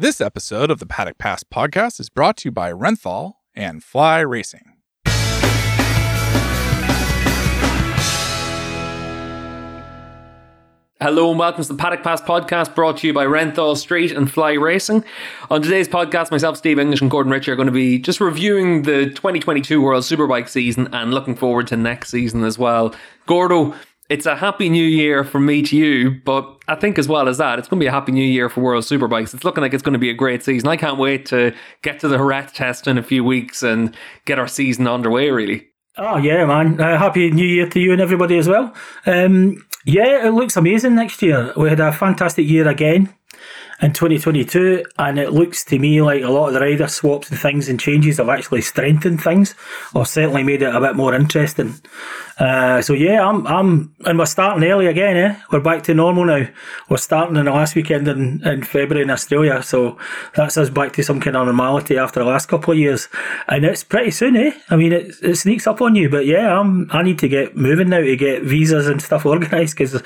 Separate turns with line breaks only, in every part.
This episode of the Paddock Pass podcast is brought to you by Renthal and Fly Racing.
Hello and welcome to the Paddock Pass podcast brought to you by Renthal Street and Fly Racing. On today's podcast, myself, Steve English, and Gordon Ritchie are going to be just reviewing the 2022 World Superbike season and looking forward to next season as well. Gordo, it's a happy new year from me to you, but I think as well as that, it's going to be a happy new year for World Superbikes. It's looking like it's going to be a great season. I can't wait to get to the Jerez test in a few weeks and get our season underway, really.
Oh yeah, man! Uh, happy New Year to you and everybody as well. Um, yeah, it looks amazing next year. We had a fantastic year again in 2022, and it looks to me like a lot of the rider swaps and things and changes have actually strengthened things, or certainly made it a bit more interesting. Uh, so yeah, I'm, I'm, and we're starting early again. Eh, we're back to normal now. We're starting in the last weekend in, in February in Australia, so that's us back to some kind of normality after the last couple of years, and it's pretty soon. Eh, I mean, it, it sneaks up on you, but yeah, I'm, I need to get moving now to get visas and stuff organised because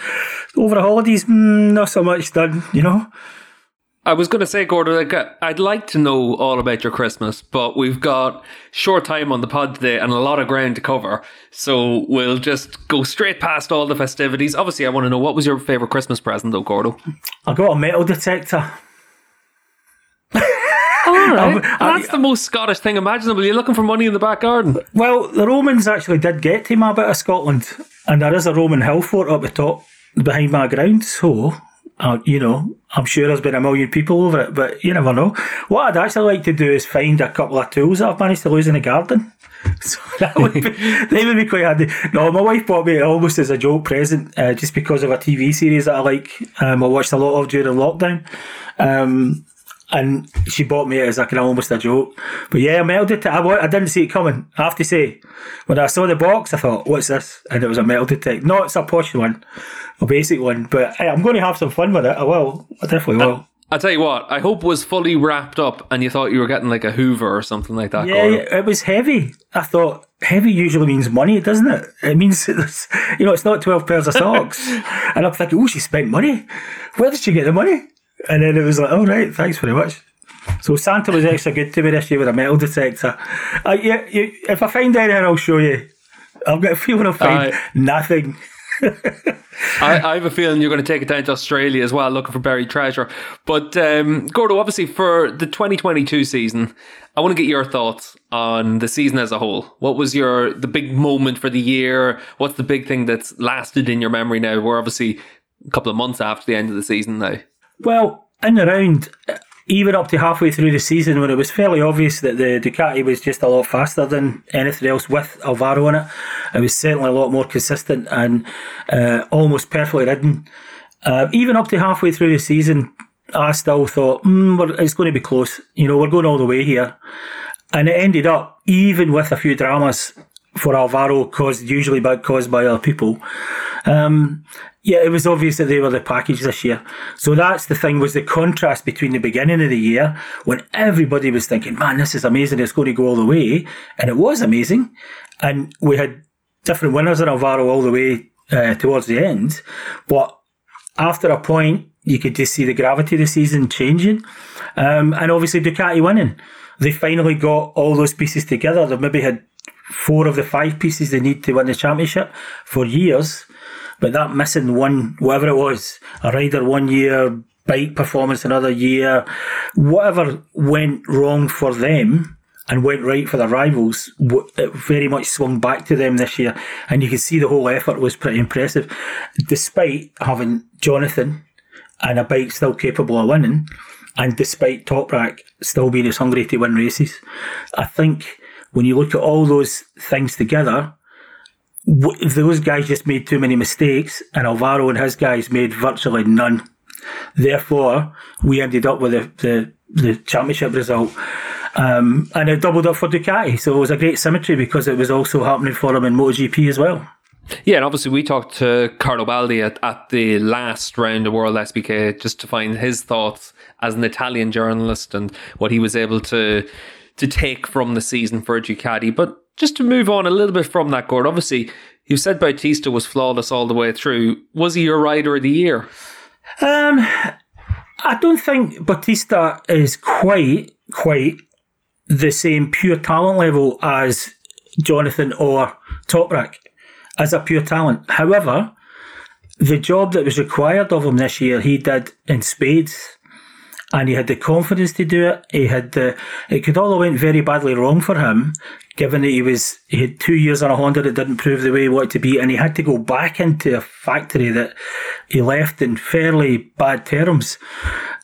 over the holidays, mm, not so much done, you know.
I was going to say, Gordon, like, uh, I'd like to know all about your Christmas, but we've got short time on the pod today and a lot of ground to cover. So we'll just go straight past all the festivities. Obviously, I want to know what was your favourite Christmas present, though, Gordo?
I got a metal detector.
All right. That's the most Scottish thing imaginable. You're looking for money in the back garden.
Well, the Romans actually did get to my bit of Scotland, and there is a Roman hill fort up the top behind my ground. So, uh, you know, I'm sure there's been a million people over it, but you never know. What I'd actually like to do is find a couple of tools that I've managed to lose in the garden. So that would be, they would be quite handy. No, my wife bought me it almost as a joke present, uh, just because of a TV series that I like. Um, I watched a lot of during lockdown. Um, and she bought me it as like an almost a joke. But yeah, I metal detector. I, I didn't see it coming. I have to say, when I saw the box, I thought, "What's this?" And it was a metal detector. No, it's a posh one, a basic one. But hey, I'm going to have some fun with it. I will. I definitely will.
I'll tell you what, I hope it was fully wrapped up and you thought you were getting like a Hoover or something like that.
Yeah, it was heavy. I thought heavy usually means money, doesn't it? It means, it's, you know, it's not 12 pairs of socks. and I'm thinking, oh, she spent money. Where did she get the money? And then it was like, oh, right, thanks very much. So Santa was extra good to me this year with a metal detector. Uh, yeah, you, if I find anything, I'll show you. I've got a feeling I'll find nothing.
I, I have a feeling you're going to take it down to Australia as well, looking for buried treasure. But um, Gordo, obviously for the 2022 season, I want to get your thoughts on the season as a whole. What was your the big moment for the year? What's the big thing that's lasted in your memory now? We're obviously a couple of months after the end of the season now.
Well, in the round, even up to halfway through the season, when it was fairly obvious that the Ducati was just a lot faster than anything else with Alvaro in it, it was certainly a lot more consistent and uh, almost perfectly ridden. Uh, even up to halfway through the season, I still thought, mm, it's going to be close. You know, we're going all the way here. And it ended up, even with a few dramas for Alvaro, caused usually by, caused by other people. Um, yeah, it was obvious that they were the package this year. So that's the thing was the contrast between the beginning of the year when everybody was thinking, man, this is amazing, it's going to go all the way. And it was amazing. And we had different winners in Alvaro all the way uh, towards the end. But after a point, you could just see the gravity of the season changing. Um, and obviously Ducati winning. They finally got all those pieces together. They maybe had four of the five pieces they need to win the championship for years. But that missing one, whatever it was, a rider one year, bike performance another year, whatever went wrong for them and went right for the rivals, it very much swung back to them this year. And you can see the whole effort was pretty impressive, despite having Jonathan and a bike still capable of winning, and despite Toprak still being as hungry to win races. I think when you look at all those things together, those guys just made too many mistakes, and Alvaro and his guys made virtually none. Therefore, we ended up with the, the, the championship result. Um, and it doubled up for Ducati, so it was a great symmetry because it was also happening for them in MotoGP as well.
Yeah, and obviously we talked to Carlo Baldi at, at the last round of World SBK just to find his thoughts as an Italian journalist and what he was able to to take from the season for Ducati. But just to move on a little bit from that, Gord, obviously you said Bautista was flawless all the way through. Was he your rider of the year?
Um, I don't think Bautista is quite quite the same pure talent level as Jonathan or Toprak as a pure talent. However, the job that was required of him this year, he did in spades. And he had the confidence to do it. He had the, it could all have went very badly wrong for him, given that he was, he had two years on a Honda that didn't prove the way he wanted to be, and he had to go back into a factory that he left in fairly bad terms.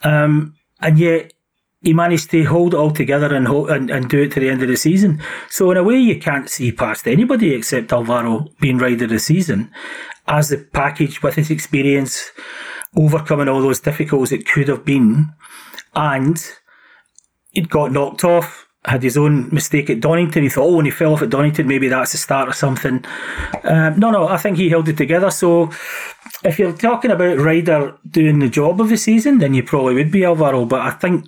Um, and yet, he managed to hold it all together and, and and do it to the end of the season. So in a way, you can't see past anybody except Alvaro being rider of the season, as the package with his experience, overcoming all those difficulties it could have been, and he'd got knocked off. Had his own mistake at Donington. He thought, oh, when he fell off at Donington, maybe that's the start of something. Um, no, no, I think he held it together. So, if you're talking about rider doing the job of the season, then you probably would be Alvaro. But I think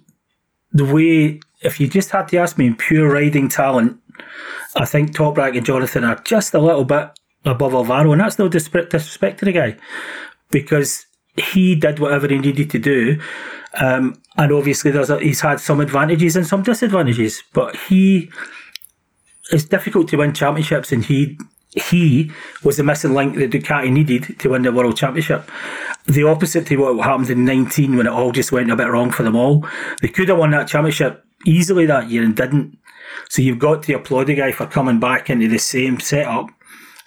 the way, if you just had to ask me in pure riding talent, I think Toprak and Jonathan are just a little bit above Alvaro, and that's no disrespect to the guy because he did whatever he needed to do. Um, and obviously, there's a, he's had some advantages and some disadvantages, but he it's difficult to win championships, and he he was the missing link that Ducati needed to win the world championship. The opposite to what happened in 19 when it all just went a bit wrong for them all. They could have won that championship easily that year and didn't. So you've got to applaud the guy for coming back into the same setup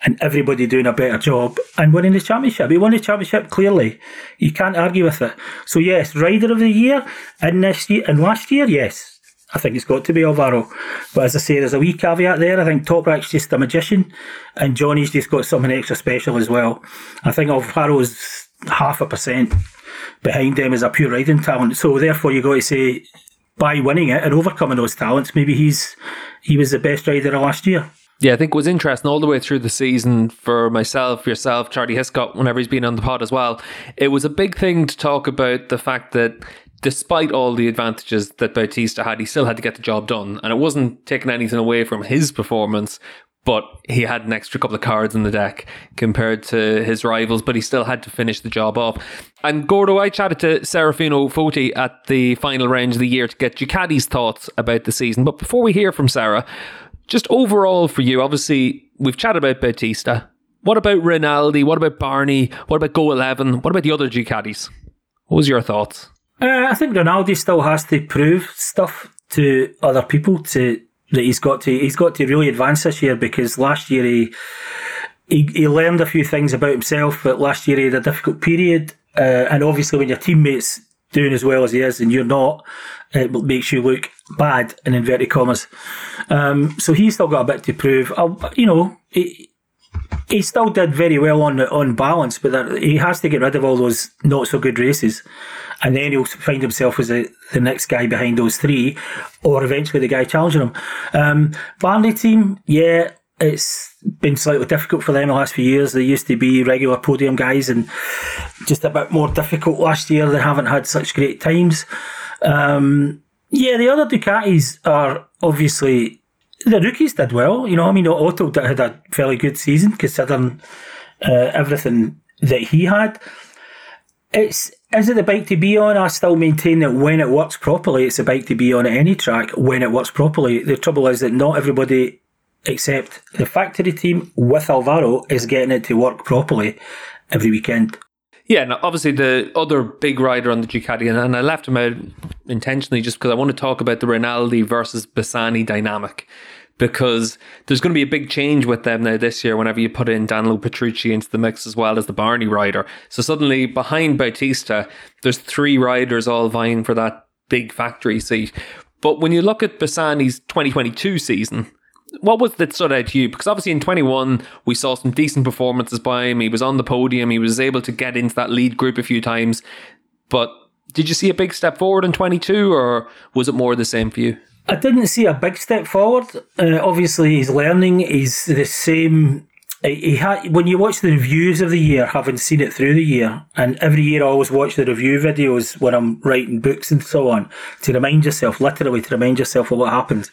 and everybody doing a better job and winning the championship. He won the championship clearly. You can't argue with it. So yes, rider of the year in this year and last year, yes. I think it's got to be Alvaro. But as I say, there's a wee caveat there. I think Toprak's just a magician and Johnny's just got something extra special as well. I think Alvaro's half a percent behind them as a pure riding talent. So therefore you got to say by winning it and overcoming those talents, maybe he's he was the best rider of last year.
Yeah, I think it was interesting all the way through the season for myself, yourself, Charlie Hiscott, whenever he's been on the pod as well. It was a big thing to talk about the fact that despite all the advantages that Bautista had, he still had to get the job done. And it wasn't taking anything away from his performance, but he had an extra couple of cards in the deck compared to his rivals, but he still had to finish the job off. And Gordo, I chatted to Serafino Foti at the final range of the year to get Ducati's thoughts about the season. But before we hear from Sarah, just overall for you, obviously, we've chatted about Bautista. What about Rinaldi? What about Barni? What about Go 11? What about the other Ducatis? What was your thoughts?
Uh, I think Rinaldi still has to prove stuff to other people to that he's got to he's got to really advance this year because last year he he, he learned a few things about himself, but last year he had a difficult period. Uh, and obviously, when your teammates doing as well as he is and you're not, it makes you look bad in inverted commas. Um, so he's still got a bit to prove. I'll, you know, he, he still did very well on on balance, but that, he has to get rid of all those not so good races, and then he'll find himself as a, the next guy behind those three, or eventually the guy challenging him. Um, team, yeah, it's been slightly difficult for them the last few years. They used to be regular podium guys, and just a bit more difficult last year. They haven't had such great times. Um, yeah, the other Ducatis are obviously the rookies did well. You know, I mean, Otto had a fairly good season considering uh, everything that he had. It's is it the bike to be on? I still maintain that when it works properly, it's a bike to be on at any track when it works properly. The trouble is that not everybody, except the factory team with Alvaro, is getting it to work properly every weekend.
Yeah, and obviously the other big rider on the Ducati, and I left him out intentionally just because I want to talk about the Rinaldi versus Bassani dynamic. Because there's going to be a big change with them now this year whenever you put in Danilo Petrucci into the mix as well as the Barni rider. So suddenly behind Bautista, there's three riders all vying for that big factory seat. But when you look at Bassani's 2022 season, what was that stood out to you? Because obviously in 21, we saw some decent performances by him. He was on the podium. He was able to get into that lead group a few times. But did you see a big step forward in 22 or was it more the same for you?
I didn't see a big step forward. Uh, obviously, he's learning. He's the same. He had when you watch the reviews of the year, having seen it through the year, and every year I always watch the review videos when I'm writing books and so on to remind yourself, literally to remind yourself of what happened.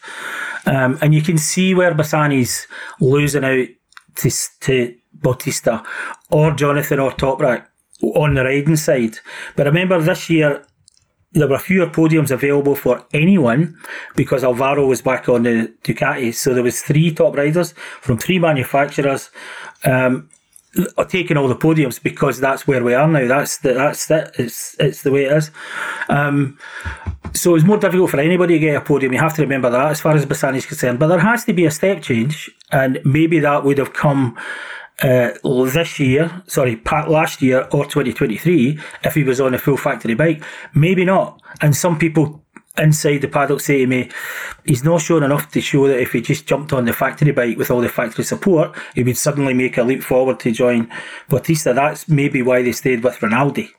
Um, and you can see where Bassani's losing out to, to Bautista or Jonathan or Toprak on the riding side. But remember this year, there were fewer podiums available for anyone because Alvaro was back on the Ducati. So there was three top riders from three manufacturers. Um, taking all the podiums because that's where we are now. That's the, that's it. It's it's the way it is. Um, so it's more difficult for anybody to get a podium. You have to remember that as far as Bassani is concerned. But there has to be a step change, and maybe that would have come uh, this year, sorry, last year or 2023 if he was on a full factory bike. Maybe not. And some people inside the paddock say to me, he's not shown enough to show that if he just jumped on the factory bike with all the factory support, he would suddenly make a leap forward to join Bautista. That's maybe why they stayed with Rinaldi.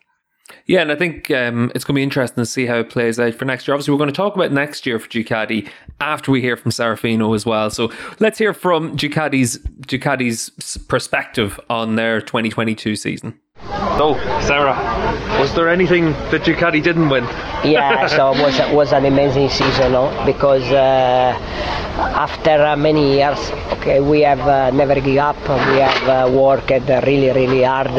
Yeah, and I think um, it's going to be interesting to see how it plays out for next year. Obviously, we're going to talk about next year for Ducati after we hear from Serafino as well. So let's hear from Ducati's Ducati's perspective on their 2022 season. So, Sarah, was there anything that Ducati didn't win?
yeah, so it was was an amazing season, no? because uh, after uh, many years, okay, we have uh, never give up. We have uh, worked really, really hard,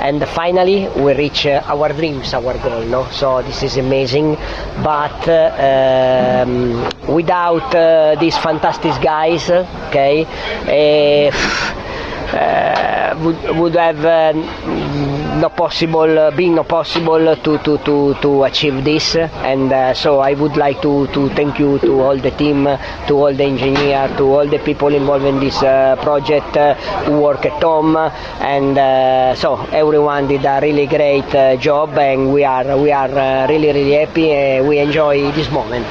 and finally we reach uh, our dreams, our goal. No, so this is amazing. But uh, um, without these fantastic guys, okay. Uh, would, would have uh, no possible uh, being no possible to, to, to, to achieve this. And uh, so I would like to, to thank you to all the team to all the engineer to all the people involved in this project who work at home. And so everyone did a really great job. And we are we are really really happy. We enjoy this moment.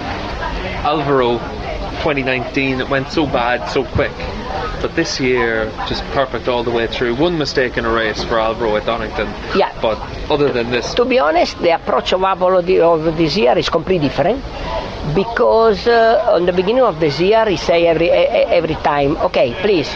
Alvaro 2019 it went so bad so quick but this year just perfect all the way through. One mistake in a race for Alvaro at Donington.
Yeah.
But other than this,
to be honest, the approach of Alvaro of this year is completely different because uh, on the beginning of this year he say every every time, okay, please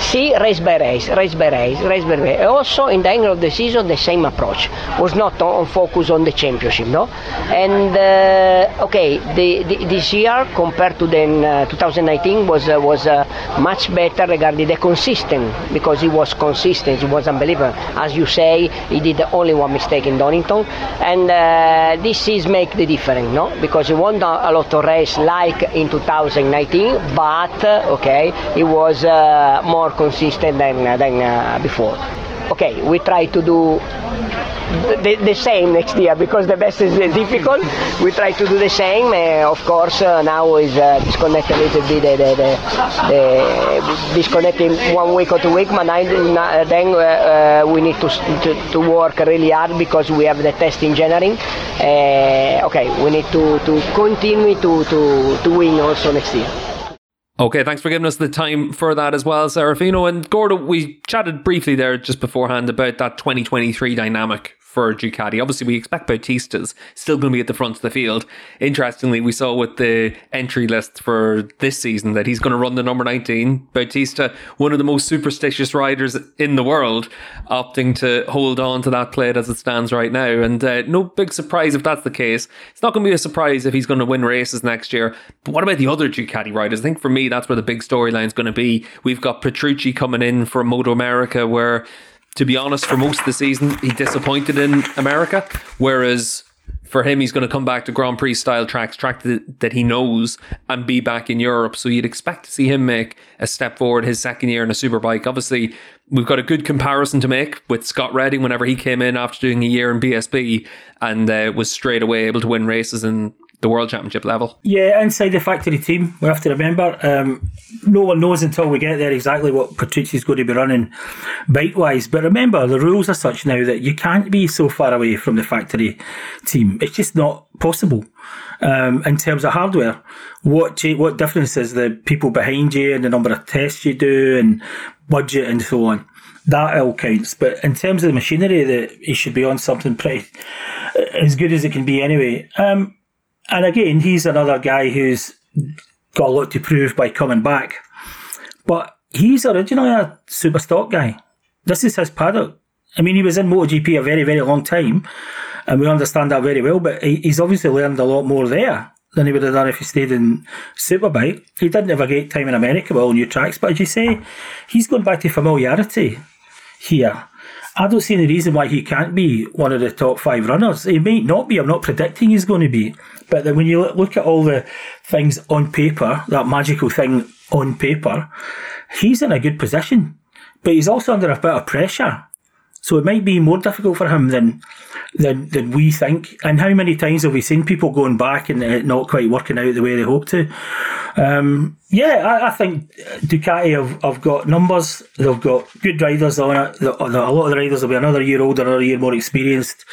see race by race, race by race, race by race. Also, in the end of the season, the same approach was not on focus on the championship, no. And uh, okay, the, the, this year compared to then uh, 2019 was uh, was uh, much better regarding the consistent because he was consistent, he was unbelievable. As you say, he did only one mistake in Donington, and uh, this is make the difference, no? Because he won a lot of race like in 2019, but uh, okay, he was more more consistent than, than uh, before. Okay, we try to do the, the, same next year because the best is difficult. We try to do the same. Uh, of course, uh, now is uh, disconnected a little bit, the, the, the, disconnecting one week or two weeks, but then uh, uh, we need to, to, to, work really hard because we have the test in January. Okay, we need to, to continue to, to, to win also next year.
Okay, thanks for giving us the time for that as well, Serafino. And Gordo, we chatted briefly there just beforehand about that 2023 dynamic for Ducati. Obviously, we expect Bautista's still going to be at the front of the field. Interestingly, we saw with the entry list for this season that he's going to run the number 19. Bautista, one of the most superstitious riders in the world, opting to hold on to that plate as it stands right now. And uh, no big surprise if that's the case. It's not going to be a surprise if he's going to win races next year. But what about the other Ducati riders? I think for me, that's where the big storyline is going to be. We've got Petrucci coming in for MotoAmerica, where to be honest, for most of the season, he disappointed in America. Whereas for him, he's going to come back to Grand Prix style tracks, track that, that he knows, and be back in Europe. So you'd expect to see him make a step forward his second year in a superbike. Obviously, we've got a good comparison to make with Scott Redding whenever he came in after doing a year in BSB and uh, was straight away able to win races in the World Championship level.
Yeah, inside the factory team, we have to remember um, no one knows until we get there exactly what Petrucci's going to be running bike wise. But remember, the rules are such now that you can't be so far away from the factory team. It's just not possible. Um, in terms of hardware, what what difference is the people behind you and the number of tests you do and budget and so on? That all counts. But in terms of the machinery, that he should be on something pretty as good as it can be anyway. Um, and again, he's another guy who's got a lot to prove by coming back. But he's originally a super stock guy. This is his paddock. I mean, he was in MotoGP a very, very long time, and we understand that very well. But he's obviously learned a lot more there than he would have done if he stayed in Superbike. He didn't have a great time in America with all new tracks, but as you say, he's going back to familiarity here. I don't see any reason why he can't be one of the top five runners. He may not be. I'm not predicting he's going to be. But then when you look at all the things on paper, that magical thing on paper, he's in a good position. But he's also under a bit of pressure. So it might be more difficult for him than than than we think. And how many times have we seen people going back and it not quite working out the way they hope to? Um, yeah, I, I, think Ducati have, have got numbers. They've got good riders on it. A lot of the riders will be another year older, another year more experienced.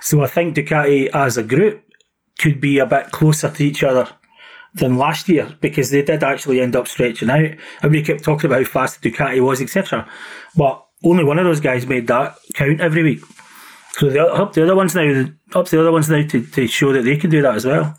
So I think Ducati as a group could be a bit closer to each other than last year because they did actually end up stretching out. Everybody kept talking about how fast Ducati was, etc. But only one of those guys made that count every week. So the, up the other ones now, up the other ones now to, to show that they can do that as well.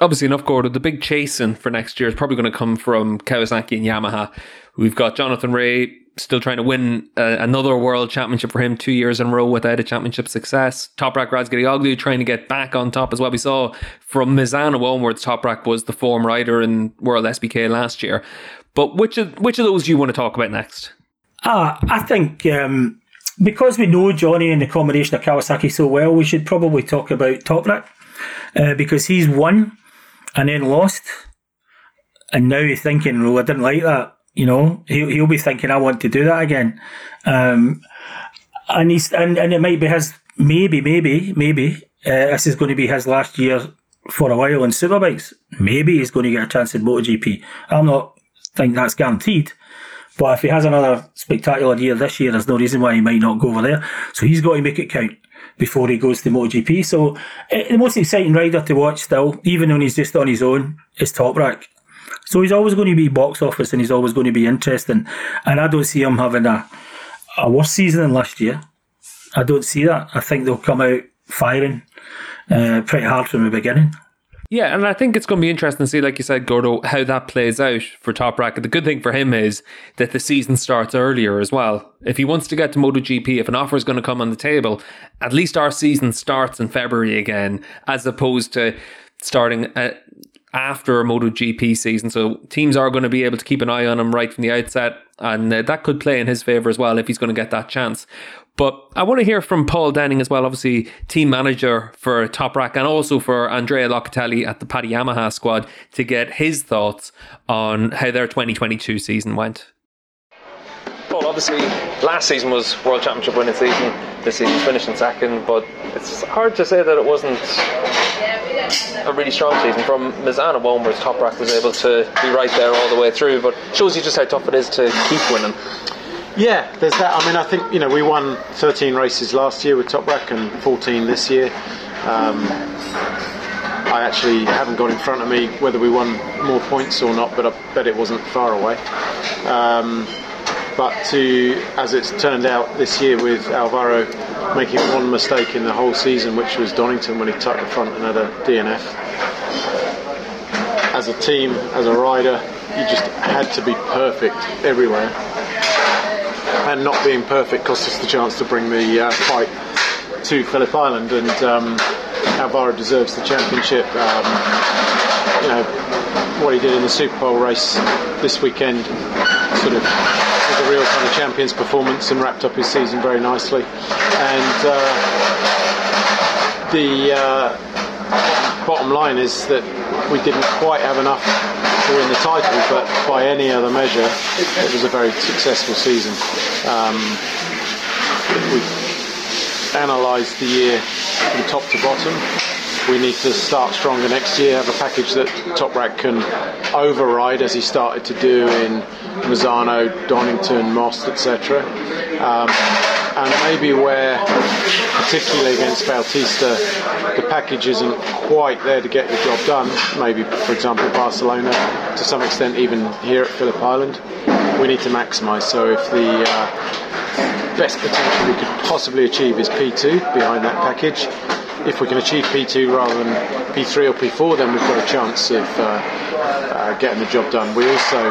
Obviously enough, Gordon. The big chasing for next year is probably going to come from Kawasaki and Yamaha. We've got Jonathan Rea still trying to win uh, another world championship for him two years in a row without a championship success. Toprak Razgatlioglu trying to get back on top as well. We saw from Misano onwards, Toprak was the form rider in World SBK last year. But which of which of those do you want to talk about next?
Ah, I think um, because we know Johnny and the combination of Kawasaki so well, we should probably talk about Toprak uh, because he's won and then lost, and now he's thinking, "Well, I didn't like that." You know, he'll, he'll be thinking, "I want to do that again," um, and he's and, and it might be his maybe, maybe, maybe uh, this is going to be his last year for a while in superbikes. Maybe he's going to get a chance in MotoGP. I'm not think that's guaranteed. But if he has another spectacular year this year, there's no reason why he might not go over there. So he's got to make it count before he goes to MotoGP. So uh, the most exciting rider to watch still, even when he's just on his own, is Toprak. So he's always going to be box office and he's always going to be interesting. And I don't see him having a, a worse season than last year. I don't see that. I think they'll come out firing uh, pretty hard from the beginning.
Yeah, and I think it's going to be interesting to see, like you said, Gordo, how that plays out for Top Toprak. The good thing for him is that the season starts earlier as well. If he wants to get to MotoGP, if an offer is going to come on the table, at least our season starts in February again, as opposed to starting at, after a MotoGP season. So teams are going to be able to keep an eye on him right from the outset, and uh, that could play in his favour as well if he's going to get that chance. But I want to hear from Paul Denning as well, obviously team manager for Toprak and also for Andrea Locatelli at the Pata Yamaha squad to get his thoughts on how their 2022 season went. Paul, obviously last season was World Championship winning season. This season's finishing second, but it's hard to say that it wasn't a really strong season. From Misano onwards, Toprak was able to be right there all the way through, but shows you just how tough it is to keep winning.
Yeah, there's that. I mean, I think you know we won 13 races last year with Toprak and 14 this year. Um, I actually haven't got in front of me whether we won more points or not, but I bet it wasn't far away. Um, but to, as it's turned out this year with Alvaro making one mistake in the whole season, which was Donington when he tucked the front and had a DNF. As a team, as a rider, you just had to be perfect everywhere and not being perfect cost us the chance to bring the uh, fight to Phillip Island. And um, Alvaro deserves the championship. Um, you know what he did in the Super Pole race this weekend, sort of was a real kind of champion's performance and wrapped up his season very nicely. And uh, the uh, bottom line is that we didn't quite have enough to win the title, but by any other measure, it was a very successful season. Um, we analysed the year from top to bottom. We need to start stronger next year, have a package that Top Toprak can override as he started to do in Misano, Donington, Most, etc. Um, and maybe where, particularly against Bautista, the package isn't quite there to get the job done. Maybe, for example, Barcelona, to some extent, even here at Phillip Island, we need to maximise. So if the uh, best potential we could possibly achieve is P2 behind that package, if we can achieve P2 rather than P3 or P4, then we've got a chance of uh, uh, getting the job done. We also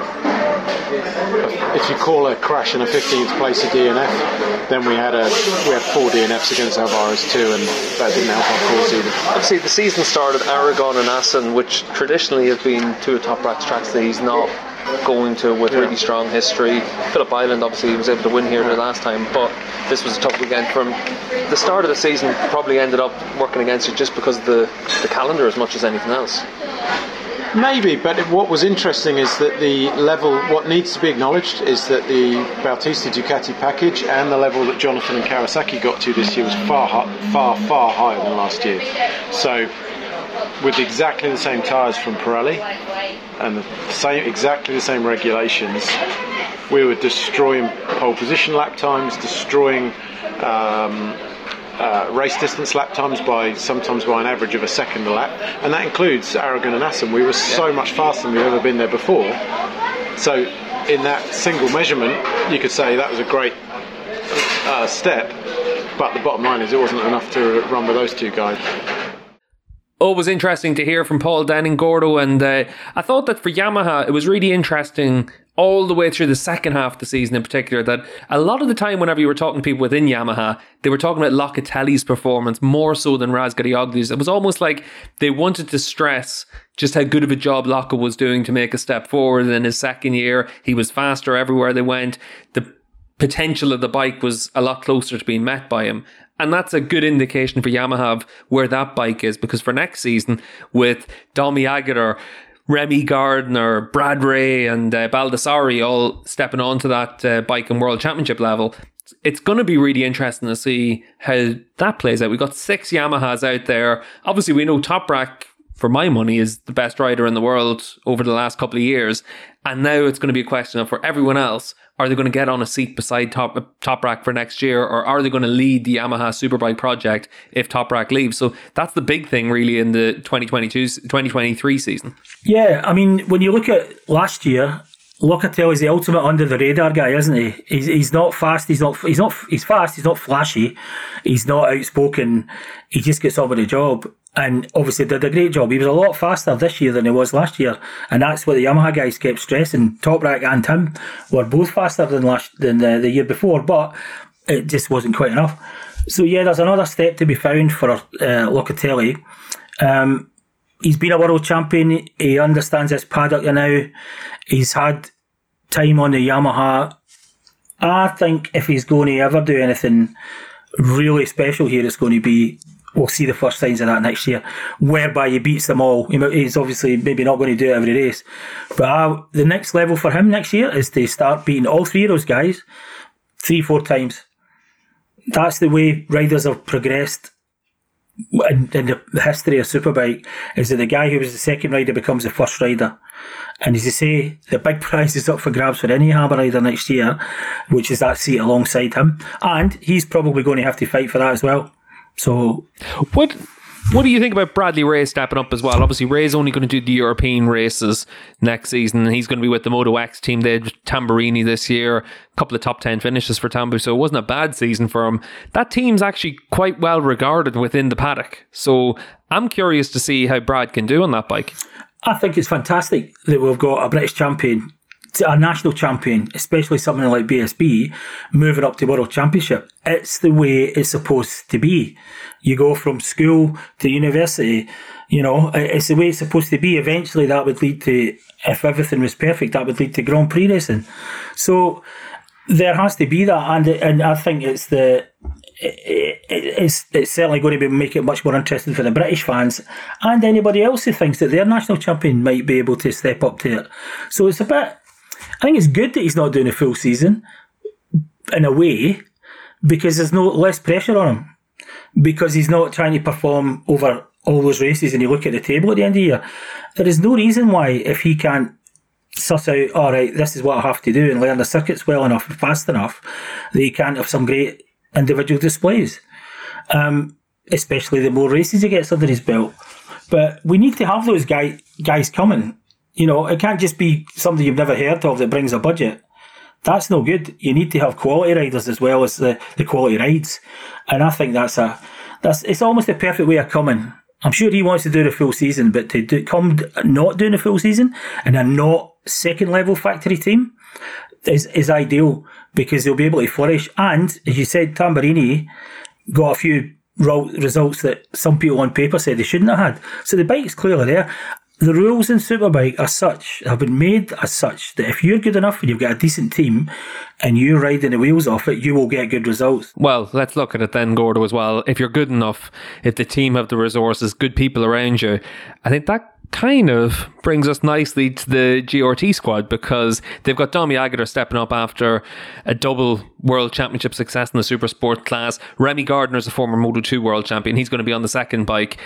if you call a crash in a 15th place a DNF, then we had a we had four DNFs against Alvarez too, and that didn't help our cause either.
Obviously, the season started Aragon and Assen, which traditionally have been two of Toprak's tracks that he's not going to with really strong history. Phillip Island obviously was able to win here the last time, but this was a tough weekend from the start of the season. Probably ended up working against you just because of the the calendar as much as anything else.
Maybe, but what was interesting is that the level, what needs to be acknowledged is that the Bautista Ducati package and the level that Jonathan and Kawasaki got to this year was far, far, far higher than last year. So, with exactly the same tyres from Pirelli and the same, exactly the same regulations, we were destroying pole position lap times, destroying. Um, uh, race distance lap times by sometimes by an average of a second a lap, and that includes Aragon and Assen. We were so much faster than we've ever been there before. So, in that single measurement, you could say that was a great uh, step, but the bottom line is it wasn't enough to run with those two guys
always interesting to hear from Paul Denning Gordo, and uh, I thought that for Yamaha it was really interesting all the way through the second half of the season in particular that a lot of the time whenever you were talking to people within Yamaha, they were talking about Locatelli's performance more so than Razgatlioglu's. It was almost like they wanted to stress just how good of a job Locke was doing to make a step forward in his second year. He was faster everywhere they went. The potential of the bike was a lot closer to being met by him. And that's a good indication for Yamaha of where that bike is because for next season with Domi Aegerter, Remy Gardner, Brad Ray, and uh, Baldassarri all stepping onto that uh, bike and world championship level. It's going to be really interesting to see how that plays out. We've got six Yamahas out there. Obviously, we know Toprak, for my money, is the best rider in the world over the last couple of years. And now it's going to be a question of for everyone else, are they going to get on a seat beside Top Toprak for next year, or are they going to lead the Yamaha Superbike project if Toprak leaves? So that's the big thing, really, in the 2022 2023 season.
Yeah, I mean, when you look at last year, Locatelli is the ultimate under the radar guy, isn't he? He's, he's not fast. He's not. He's not. He's fast. He's not flashy. He's not outspoken. He just gets on with the job and obviously did a great job. He was a lot faster this year than he was last year, and that's what the Yamaha guys kept stressing. Toprak and Tim were both faster than last than the, the year before, but it just wasn't quite enough. So yeah, there's another step to be found for uh, Locatelli. Um, he's been a world champion. He understands his paddock now. He's had time on the Yamaha. I think if he's going to ever do anything really special here, it's going to be we'll see the first signs of that next year, whereby he beats them all. He's obviously maybe not going to do it every race, but uh, the next level for him next year is to start beating all three of those guys three, four times. That's the way riders have progressed in, the history of Superbike. Is that the guy who was the second rider becomes the first rider? And as you say, the big prize is up for grabs for any Hammer rider next year, which is that seat alongside him. And he's probably going to have to fight for that as well. So,
what what do you think about Bradley Ray stepping up as well? Obviously, Ray's only going to do the European races next season. He's going to be with the Moto X team. They had Tamburini this year, a couple of top 10 finishes for Tambu, so it wasn't a bad season for him. That team's actually quite well regarded within the paddock. So I'm curious to see how Brad can do on that bike.
I think it's fantastic that we've got a British champion a national champion, especially something like BSB, moving up to World Championship. It's the way it's supposed to be. You go from school to university, you know, it's the way it's supposed to be. Eventually that would lead to, if everything was perfect, that would lead to Grand Prix racing. So there has to be that, and and I think it's the it, it's it's certainly going to be make it much more interesting for the British fans and anybody else who thinks that their national champion might be able to step up to it. So it's a bit I think it's good that he's not doing a full season in a way because there's no less pressure on him because he's not trying to perform over all those races and you look at the table at the end of the year. There is no reason why if he can't suss out, all right, this is what I have to do and learn the circuits well enough and fast enough that he can't have some great individual displays. Um, especially the more races he gets under his belt. But we need to have those guy, guys coming you know, it can't just be somebody you've never heard of that brings a budget. That's no good. You need to have quality riders as well as the, the quality rides. And I think that's a that's it's almost the perfect way of coming. I'm sure he wants to do the full season, but to do, come not doing a full season and a not second level factory team is is ideal because they'll be able to flourish. And as you said, Tamburini got a few results that some people on paper said they shouldn't have had. So the bike's clearly there. The rules in Superbike are such, have been made as such, that if you're good enough and you've got a decent team and you're riding the wheels off it, you will get good results.
Well, let's look at it then, Gordo, as well. If you're good enough, if the team have the resources, good people around you, I think that kind of brings us nicely to the GRT squad because they've got Domi Aegerter stepping up after a double world championship success in the super sport class. Remy Gardner is a former Moto 2 world champion. He's going to be on the second bike.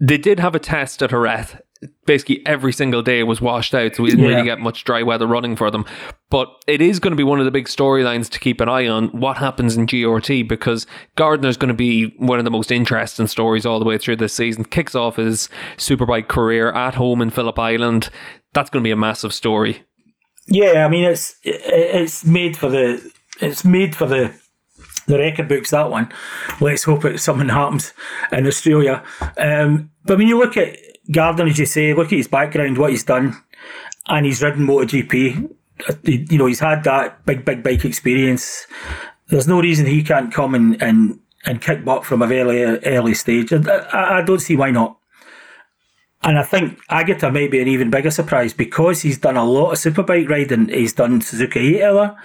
They did have a test at Jerez basically every single day was washed out, so we didn't
Yeah.
really get much dry weather running for them. But it is going to be one of the big storylines to keep an eye on what happens in GRT because Gardner's going to be one of the most interesting stories all the way through this season. Kicks off his superbike career at home in Phillip Island. That's going to be a massive story.
Yeah, I mean it's it's made for the it's made for the the record books that one. Let's hope it something happens in Australia. Um, but when you look at Gardner, as you say, look at his background, what he's done, and he's ridden MotoGP. You know, he's had that big, big bike experience. There's no reason he can't come and and, and kick butt from a very early stage. I, I- I don't see why not. And I think Aegerter might be an even bigger surprise because he's done a lot of superbike riding. He's done Suzuka 8 hour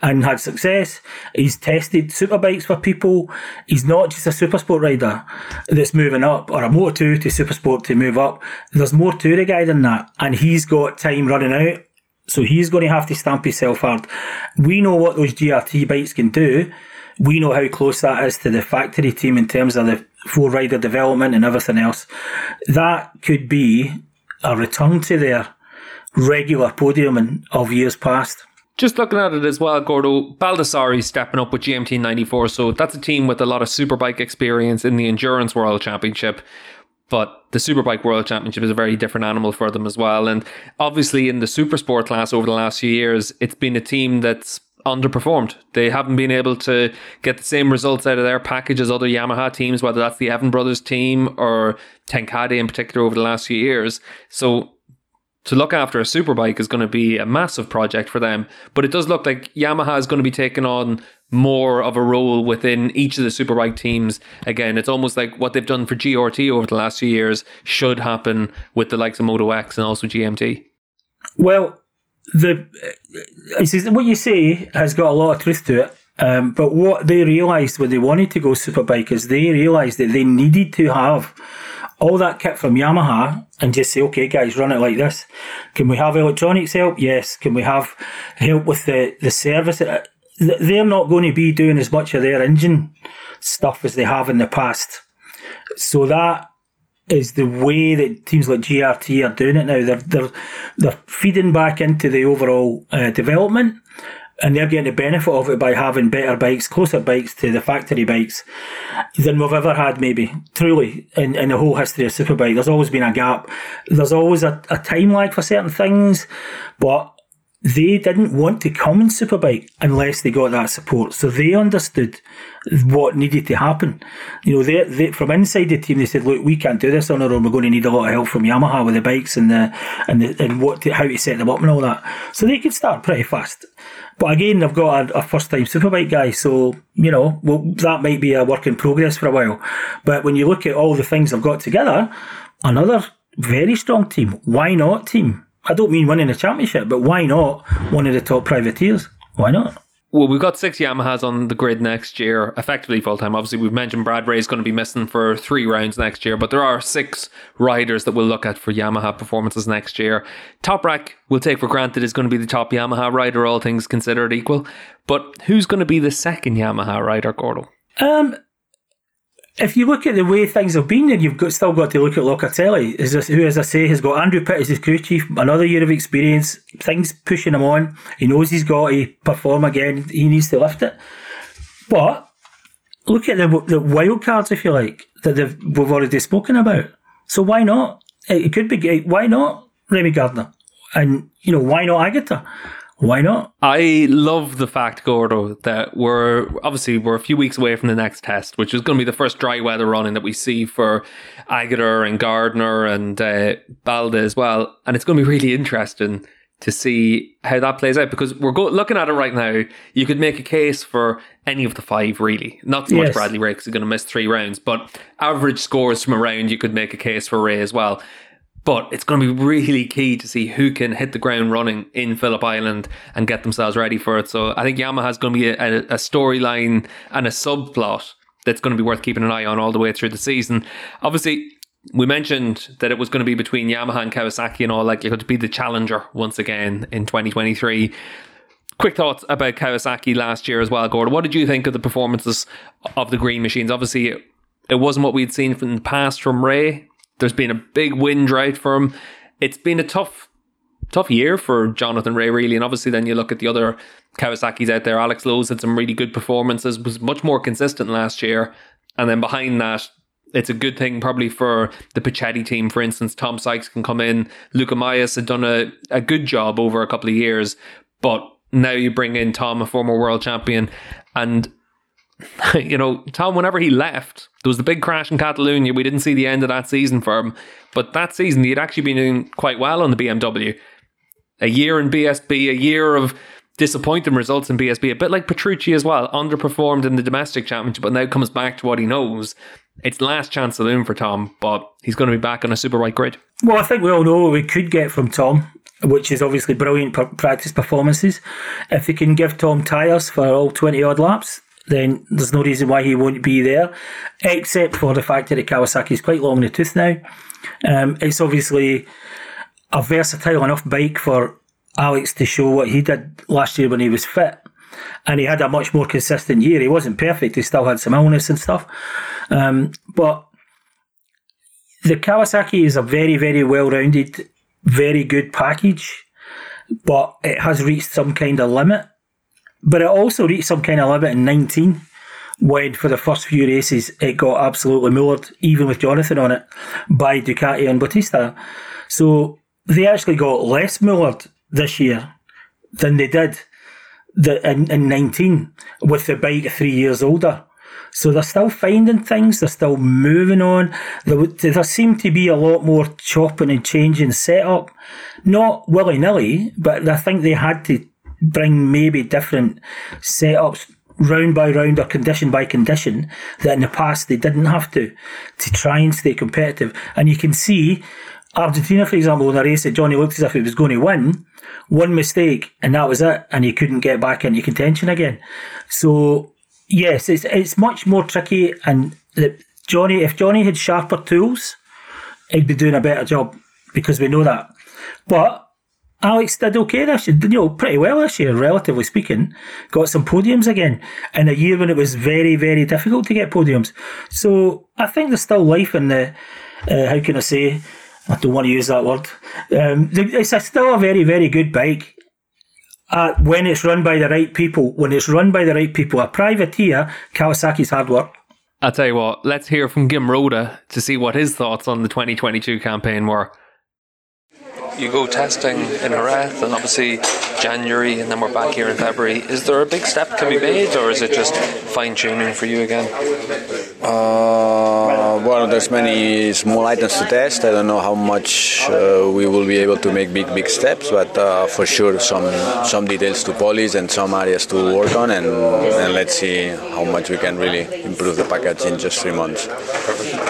and had success. He's tested superbikes for people. He's not just a supersport rider that's moving up or a Moto 2 to supersport to move up. There's more to the guy than that. And he's got time running out. So he's going to have to stamp himself hard. We know what those GRT bikes can do. We know how close that is to the factory team in terms of the four rider development and everything else. That could be a return to their regular podium of years past.
Just looking at it as well, Gordo, Baldassarri stepping up with GMT 94. So that's a team with a lot of superbike experience in the Endurance World Championship. But the Superbike World Championship is a very different animal for them as well. And obviously, in the Supersport class over the last few years, it's been a team that's underperformed. They haven't been able to get the same results out of their package as other Yamaha teams, whether that's the Evan Brothers team or Ten Kate in particular over the last few years. So to look after a superbike is going to be a massive project for them. But it does look like Yamaha is going to be taking on more of a role within each of the superbike teams. Again, it's almost like what they've done for GRT over the last few years should happen with the likes of Moto X and also GMT.
Well, the it says what you say has got a lot of truth to it. Um, but what they realised when they wanted to go superbike is they realised that they needed to have all that kit from Yamaha and just say, okay, guys, run it like this. Can we have electronics help? Yes. Can we have help with the, the service? Uh, They're not going to be doing as much of their engine stuff as they have in the past. So that is the way that teams like GRT are doing it now. They're they're they're feeding back into the overall uh, development, and they're getting the benefit of it by having better bikes, closer bikes to the factory bikes than we've ever had. Maybe truly in, in the whole history of superbike, there's always been a gap. There's always a, a time lag for certain things, but they didn't want to come in Superbike unless they got that support. So they understood what needed to happen. You know, they, they from inside the team, they said, "Look, we can't do this on our own. We're going to need a lot of help from Yamaha with the bikes and the and the, and what to, how to set them up and all that." So they could start pretty fast. But again, they've got a, a first time Superbike guy, so you know, well, that might be a work in progress for a while. But when you look at all the things they've got together, another very strong team. Why not team? I don't mean winning a championship, but why not one of the top privateers? Why not?
Well, we've got six Yamahas on the grid next year, effectively full time. Obviously, we've mentioned Brad Ray is going to be missing for three rounds next year, but there are six riders that we'll look at for Yamaha performances next year. Toprak, we'll take for granted, is going to be the top Yamaha rider, all things considered equal. But who's going to be the second Yamaha rider, Gordo?
Um, if you look at the way things have been, then you've got, still got to look at Locatelli, is this, who, as I say, has got Andrew Pitt as his crew chief, another year of experience, things pushing him on. He knows he's got to perform again. He needs to lift it. But look at the the wild cards, if you like, that we've already spoken about. So why not? It could be. Why not Remy Gardner? And you know why not Aegerter? Why not?
I love the fact, Gordo, that we're obviously we're a few weeks away from the next test, which is going to be the first dry weather running that we see for Aegerter and Gardner and uh, Balda as well, and it's going to be really interesting to see how that plays out because we're go- looking at it right now. You could make a case for any of the five, really. Not so much Bradley Ray because he's going to miss three rounds, but average scores from a round, you could make a case for Ray as well. But it's going to be really key to see who can hit the ground running in Phillip Island and get themselves ready for it. So I think Yamaha is going to be a, a storyline and a subplot that's going to be worth keeping an eye on all the way through the season. Obviously, we mentioned that it was going to be between Yamaha and Kawasaki and all likelihood to be the challenger once again in 2023. Quick thoughts about Kawasaki last year as well, Gordon. What did you think of the performances of the green machines? Obviously, it wasn't what we'd seen from the past from Rea. There's been a big wind drought for him. It's been a tough, tough year for Jonathan Rea, really. And obviously, then you look at the other Kawasaki's out there. Alex Lowes had some really good performances, was much more consistent last year. And then behind that, it's a good thing probably for the Puccetti team. For instance, Tom Sykes can come in. Lucas Mahias had done a, a good job over a couple of years, but now you bring in Tom, a former world champion, and you know, Tom, whenever he left, there was the big crash in Catalonia. We didn't see the end of that season for him. But that season, he had actually been doing quite well on the BMW. A year in BSB, a year of disappointing results in BSB, a bit like Petrucci as well, underperformed in the domestic championship, but now comes back to what he knows. It's last chance saloon for Tom, but he's going to be back on a superbike grid.
Well, I think we all know what we could get from Tom which is obviously brilliant practice performances. If they can give Tom tyres for all 20 odd laps, then there's no reason why he won't be there, except for the fact that the Kawasaki is quite long in the tooth now. Um, it's obviously a versatile enough bike for Alex to show what he did last year when he was fit. And he had a much more consistent year. He wasn't perfect, he still had some illness and stuff. Um, but the Kawasaki is a very, very well rounded very good package, but it has reached some kind of limit. But it also reached some kind of limit in 19 when, for the first few races, it got absolutely mullered, even with Jonathan on it, by Ducati and Bautista. So they actually got less mullered this year than they did the, in, in 19 with the bike three years older. So they're still finding things, they're still moving on. There, there seem to be a lot more chopping and changing setup. Not willy nilly, but I think they had to bring maybe different setups round by round or condition by condition that in the past they didn't have to to try and stay competitive. And you can see Argentina, for example, in a race that Johnny looked as if he was going to win, one mistake and that was it, and he couldn't get back into contention again. So yes, it's it's much more tricky. And Johnny, if Johnny had sharper tools, he'd be doing a better job because we know that. But Alex did okay this year, you know, pretty well this year, relatively speaking. Got some podiums again in a year when it was very, very difficult to get podiums. So I think there's still life in the, uh, how can I say, I don't want to use that word. Um, it's a, still a very, very good bike uh, when it's run by the right people, when it's run by the right people, a privateer, Kawasaki's hard work.
I'll tell you what, let's hear from Guim Roda to see what his thoughts on the 2022 campaign were
you go testing in Jerez and obviously January and then we're back here in February. Is there a big step can be made or is it just fine tuning for you again?
Uh, well, there's many small items to test. I don't know how much uh, we will be able to make big, big steps, but uh, for sure some some details to polish and some areas to work on, and, and let's see how much we can really improve the package in just three months.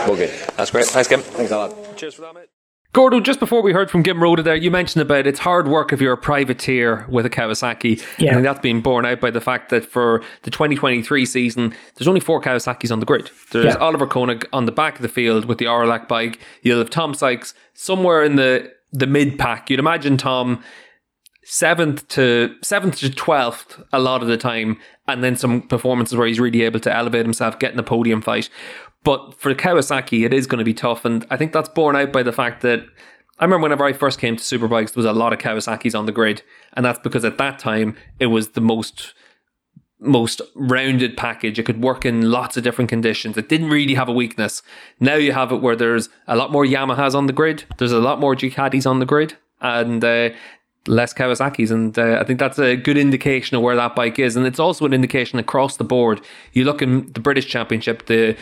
Okay, that's great. Thanks, Kim.
Thanks a lot.
Cheers for that, mate. Gordo, just before we heard from Guim Roda there, you mentioned about it's hard work if you're a privateer with a Kawasaki. Yeah. Think that's been borne out by the fact that for the 2023 season, there's only four Kawasaki's on the grid. There's yeah. Oliver Koenig on the back of the field with the Orelac bike. You'll have Tom Sykes somewhere in the, the mid pack. You'd imagine Tom seventh to seventh to twelfth a lot of the time, and then some performances where he's really able to elevate himself, get in the podium fight. But for Kawasaki, it is going to be tough. And I think that's borne out by the fact that I remember whenever I first came to Superbikes, there was a lot of Kawasaki's on the grid. And that's because at that time, it was the most most rounded package. It could work in lots of different conditions. It didn't really have a weakness. Now you have it where there's a lot more Yamahas on the grid. There's a lot more Ducatis on the grid. And uh, less Kawasaki's. And uh, I think that's a good indication of where that bike is. And it's also an indication across the board. You look in the British Championship, the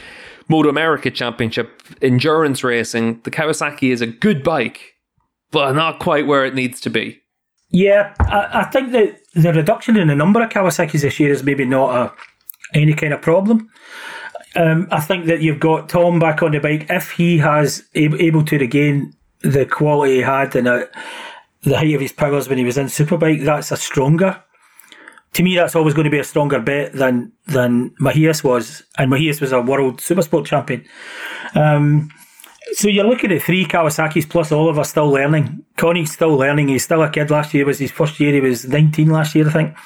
MotoAmerica Championship, endurance racing, the Kawasaki is a good bike, but not quite where it needs to be.
Yeah, I, I think that the reduction in the number of Kawasaki's this year is maybe not a, any kind of problem. Um, I think that you've got Tom back on the bike. If he has able to regain the quality he had and the height of his powers when he was in Superbike, that's a stronger. To me, that's always going to be a stronger bet than than Mahias was, and Mahias was a world supersport champion. Um, so you're looking at three Kawasaki's plus Oliver still learning. Connie's still learning. He's still a kid. Last year was his first year. He was 19 last year, I think,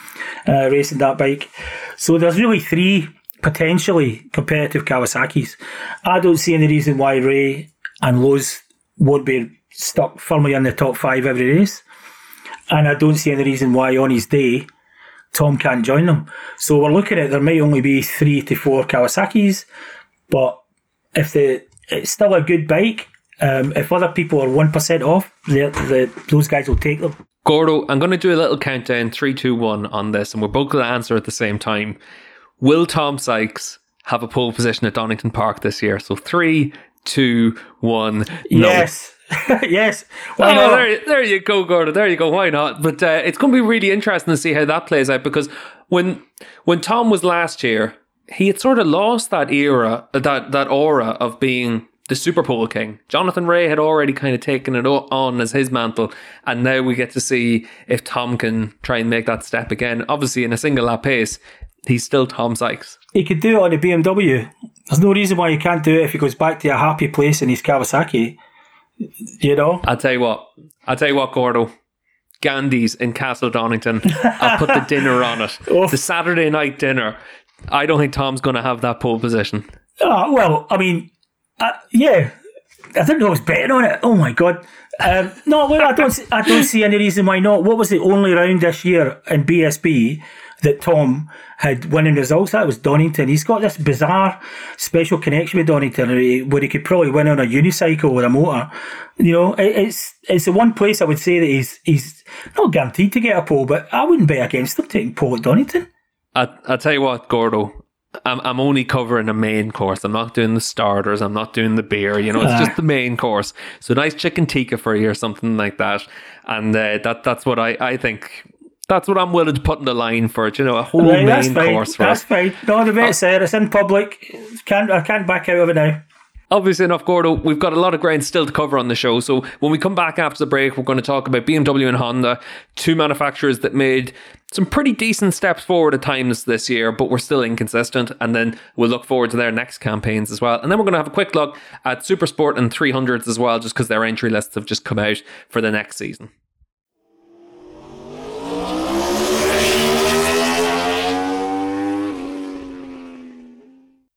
uh, racing that bike. So there's really three potentially competitive Kawasaki's. I don't see any reason why Rea and Lowes won't be stuck firmly in the top five every race. And I don't see any reason why on his day Tom can't join them. So we're looking at there might only be three to four Kawasaki's, but if the it's still a good bike. Um, if other people are one percent off, the, the those guys will take them.
Gordo, I'm going to do a little countdown three, two, one on this, and we're both going to answer at the same time. Will Tom Sykes have a pole position at Donington Park this year? So three, two, one. No.
Yes. yes.
Why oh, there, there you go, Gordon. There you go. Why not? But uh, it's going to be really interesting to see how that plays out because when when Tom was last year, he had sort of lost that era, that that aura of being the Super Pole King. Jonathan Rea had already kind of taken it on as his mantle, and now we get to see if Tom can try and make that step again. Obviously, in a single lap pace, he's still Tom Sykes.
He could do it on a BMW. There's no reason why he can't do it if he goes back to a happy place in his Kawasaki. You know?
I'll tell you what. I'll tell you what, Gordo. Gandhi's in Castle Donington. I'll put the dinner on it. Oh. The Saturday night dinner. I don't think Tom's going to have that pole position.
Oh, well, I mean, uh, yeah, I didn't know I was betting on it. Oh my god! Um, no, well, I don't. See, I don't see any reason why not. What was the only round this year in BSB that Tom had winning results? That was Donington. He's got this bizarre special connection with Donington, where he could probably win on a unicycle or a motor. You know, it, it's it's the one place I would say that he's he's not guaranteed to get a pole, but I wouldn't bet against him taking pole at Donington.
I I tell you what, Gordo. I'm I'm only covering the main course. I'm not doing the starters. I'm not doing the beer. You know, it's just the main course. So nice chicken tikka for you or something like that. And uh, that that's what I, I think. That's what I'm willing to put in the line for it. You know, a whole right, main course
for That's fine. No, the vet's uh, there. It's in public. Can't I can't back out of it now.
Obviously enough, Gordo, we've got a lot of ground still to cover on the show. So when we come back after the break, we're going to talk about BMW and Honda, two manufacturers that made some pretty decent steps forward at times this year, but we're still inconsistent. And then we'll look forward to their next campaigns as well. And then we're going to have a quick look at Supersport and 300s as well, just because their entry lists have just come out for the next season.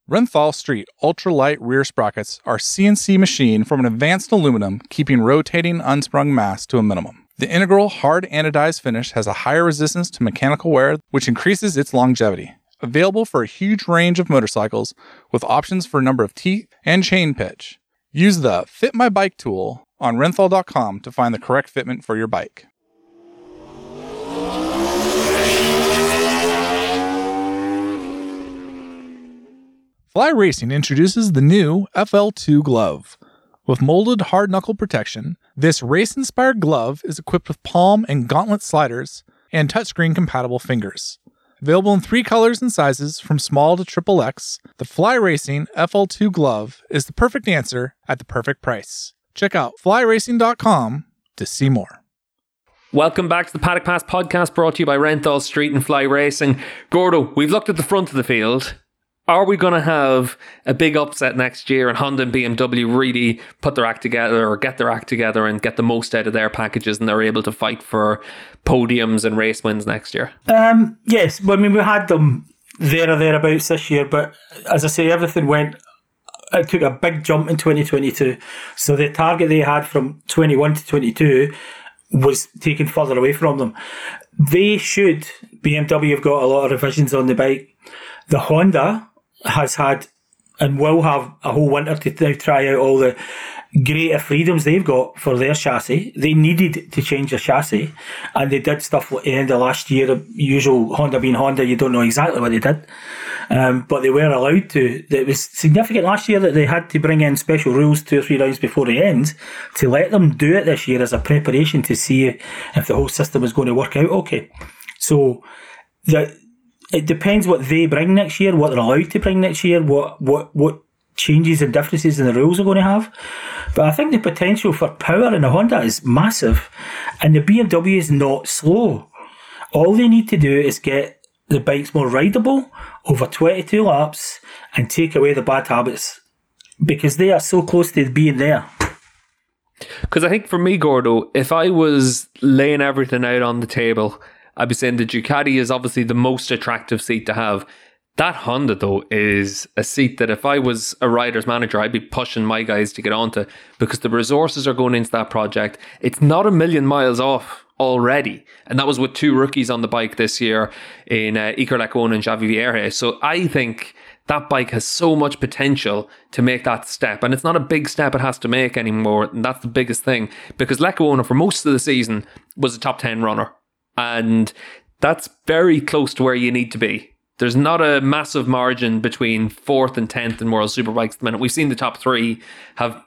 Renthal Street ultralight rear sprockets are CNC machined from an advanced aluminum, keeping rotating unsprung mass to a minimum. The integral hard anodized finish has a higher resistance to mechanical wear, which increases its longevity. Available for a huge range of motorcycles with options for number of teeth and chain pitch. Use the Fit My Bike tool on renthal.com to find the correct fitment for your bike. Fly Racing introduces the new FL2 glove. With molded hard knuckle protection, this race inspired glove is equipped with palm and gauntlet sliders and touchscreen compatible fingers. Available in three colors and sizes from small to triple X, the Fly Racing FL2 glove is the perfect answer at the perfect price. Check out flyracing.com to see more.
Welcome back to the Paddock Pass podcast brought to you by Renthal Street and Fly Racing. Gordo, we've looked at the front of the field are we going to have a big upset next year and Honda and BMW really put their act together or get their act together and get the most out of their packages and they're able to fight for podiums and race wins next year?
Um, yes, well, I mean, we had them there or thereabouts this year, but as I say, everything went. It took a big jump in 2022. So the target they had from 21 to 22 was taken further away from them. They should, BMW have got a lot of revisions on the bike. The Honda, has had and will have a whole winter to try out all the greater freedoms they've got for their chassis. They needed to change their chassis, and they did stuff at the end of last year. Usual Honda being Honda, you don't know exactly what they did, um, but they were allowed to. It was significant last year that they had to bring in special rules two or three rounds before the end to let them do it this year as a preparation to see if the whole system was going to work out okay. So the it depends what they bring next year, what they're allowed to bring next year, what what what changes and differences in the rules are going to have. But I think the potential for power in the Honda is massive, and the BMW is not slow. All they need to do is get the bikes more rideable over 22 laps and take away the bad habits because they are so close to being there.
Because I think for me, Gordo, if I was laying everything out on the table, I'd be saying the Ducati is obviously the most attractive seat to have. That Honda, though, is a seat that if I was a rider's manager, I'd be pushing my guys to get onto because the resources are going into that project. It's not a million miles off already. And that was with two rookies on the bike this year in uh, Iker and Xavi Vierge. So I think that bike has so much potential to make that step. And it's not a big step it has to make anymore. And that's the biggest thing because Lecuona, for most of the season, was a top 10 runner. And that's very close to where you need to be. There's not a massive margin between fourth and tenth in World Superbikes at the minute. We've seen the top three have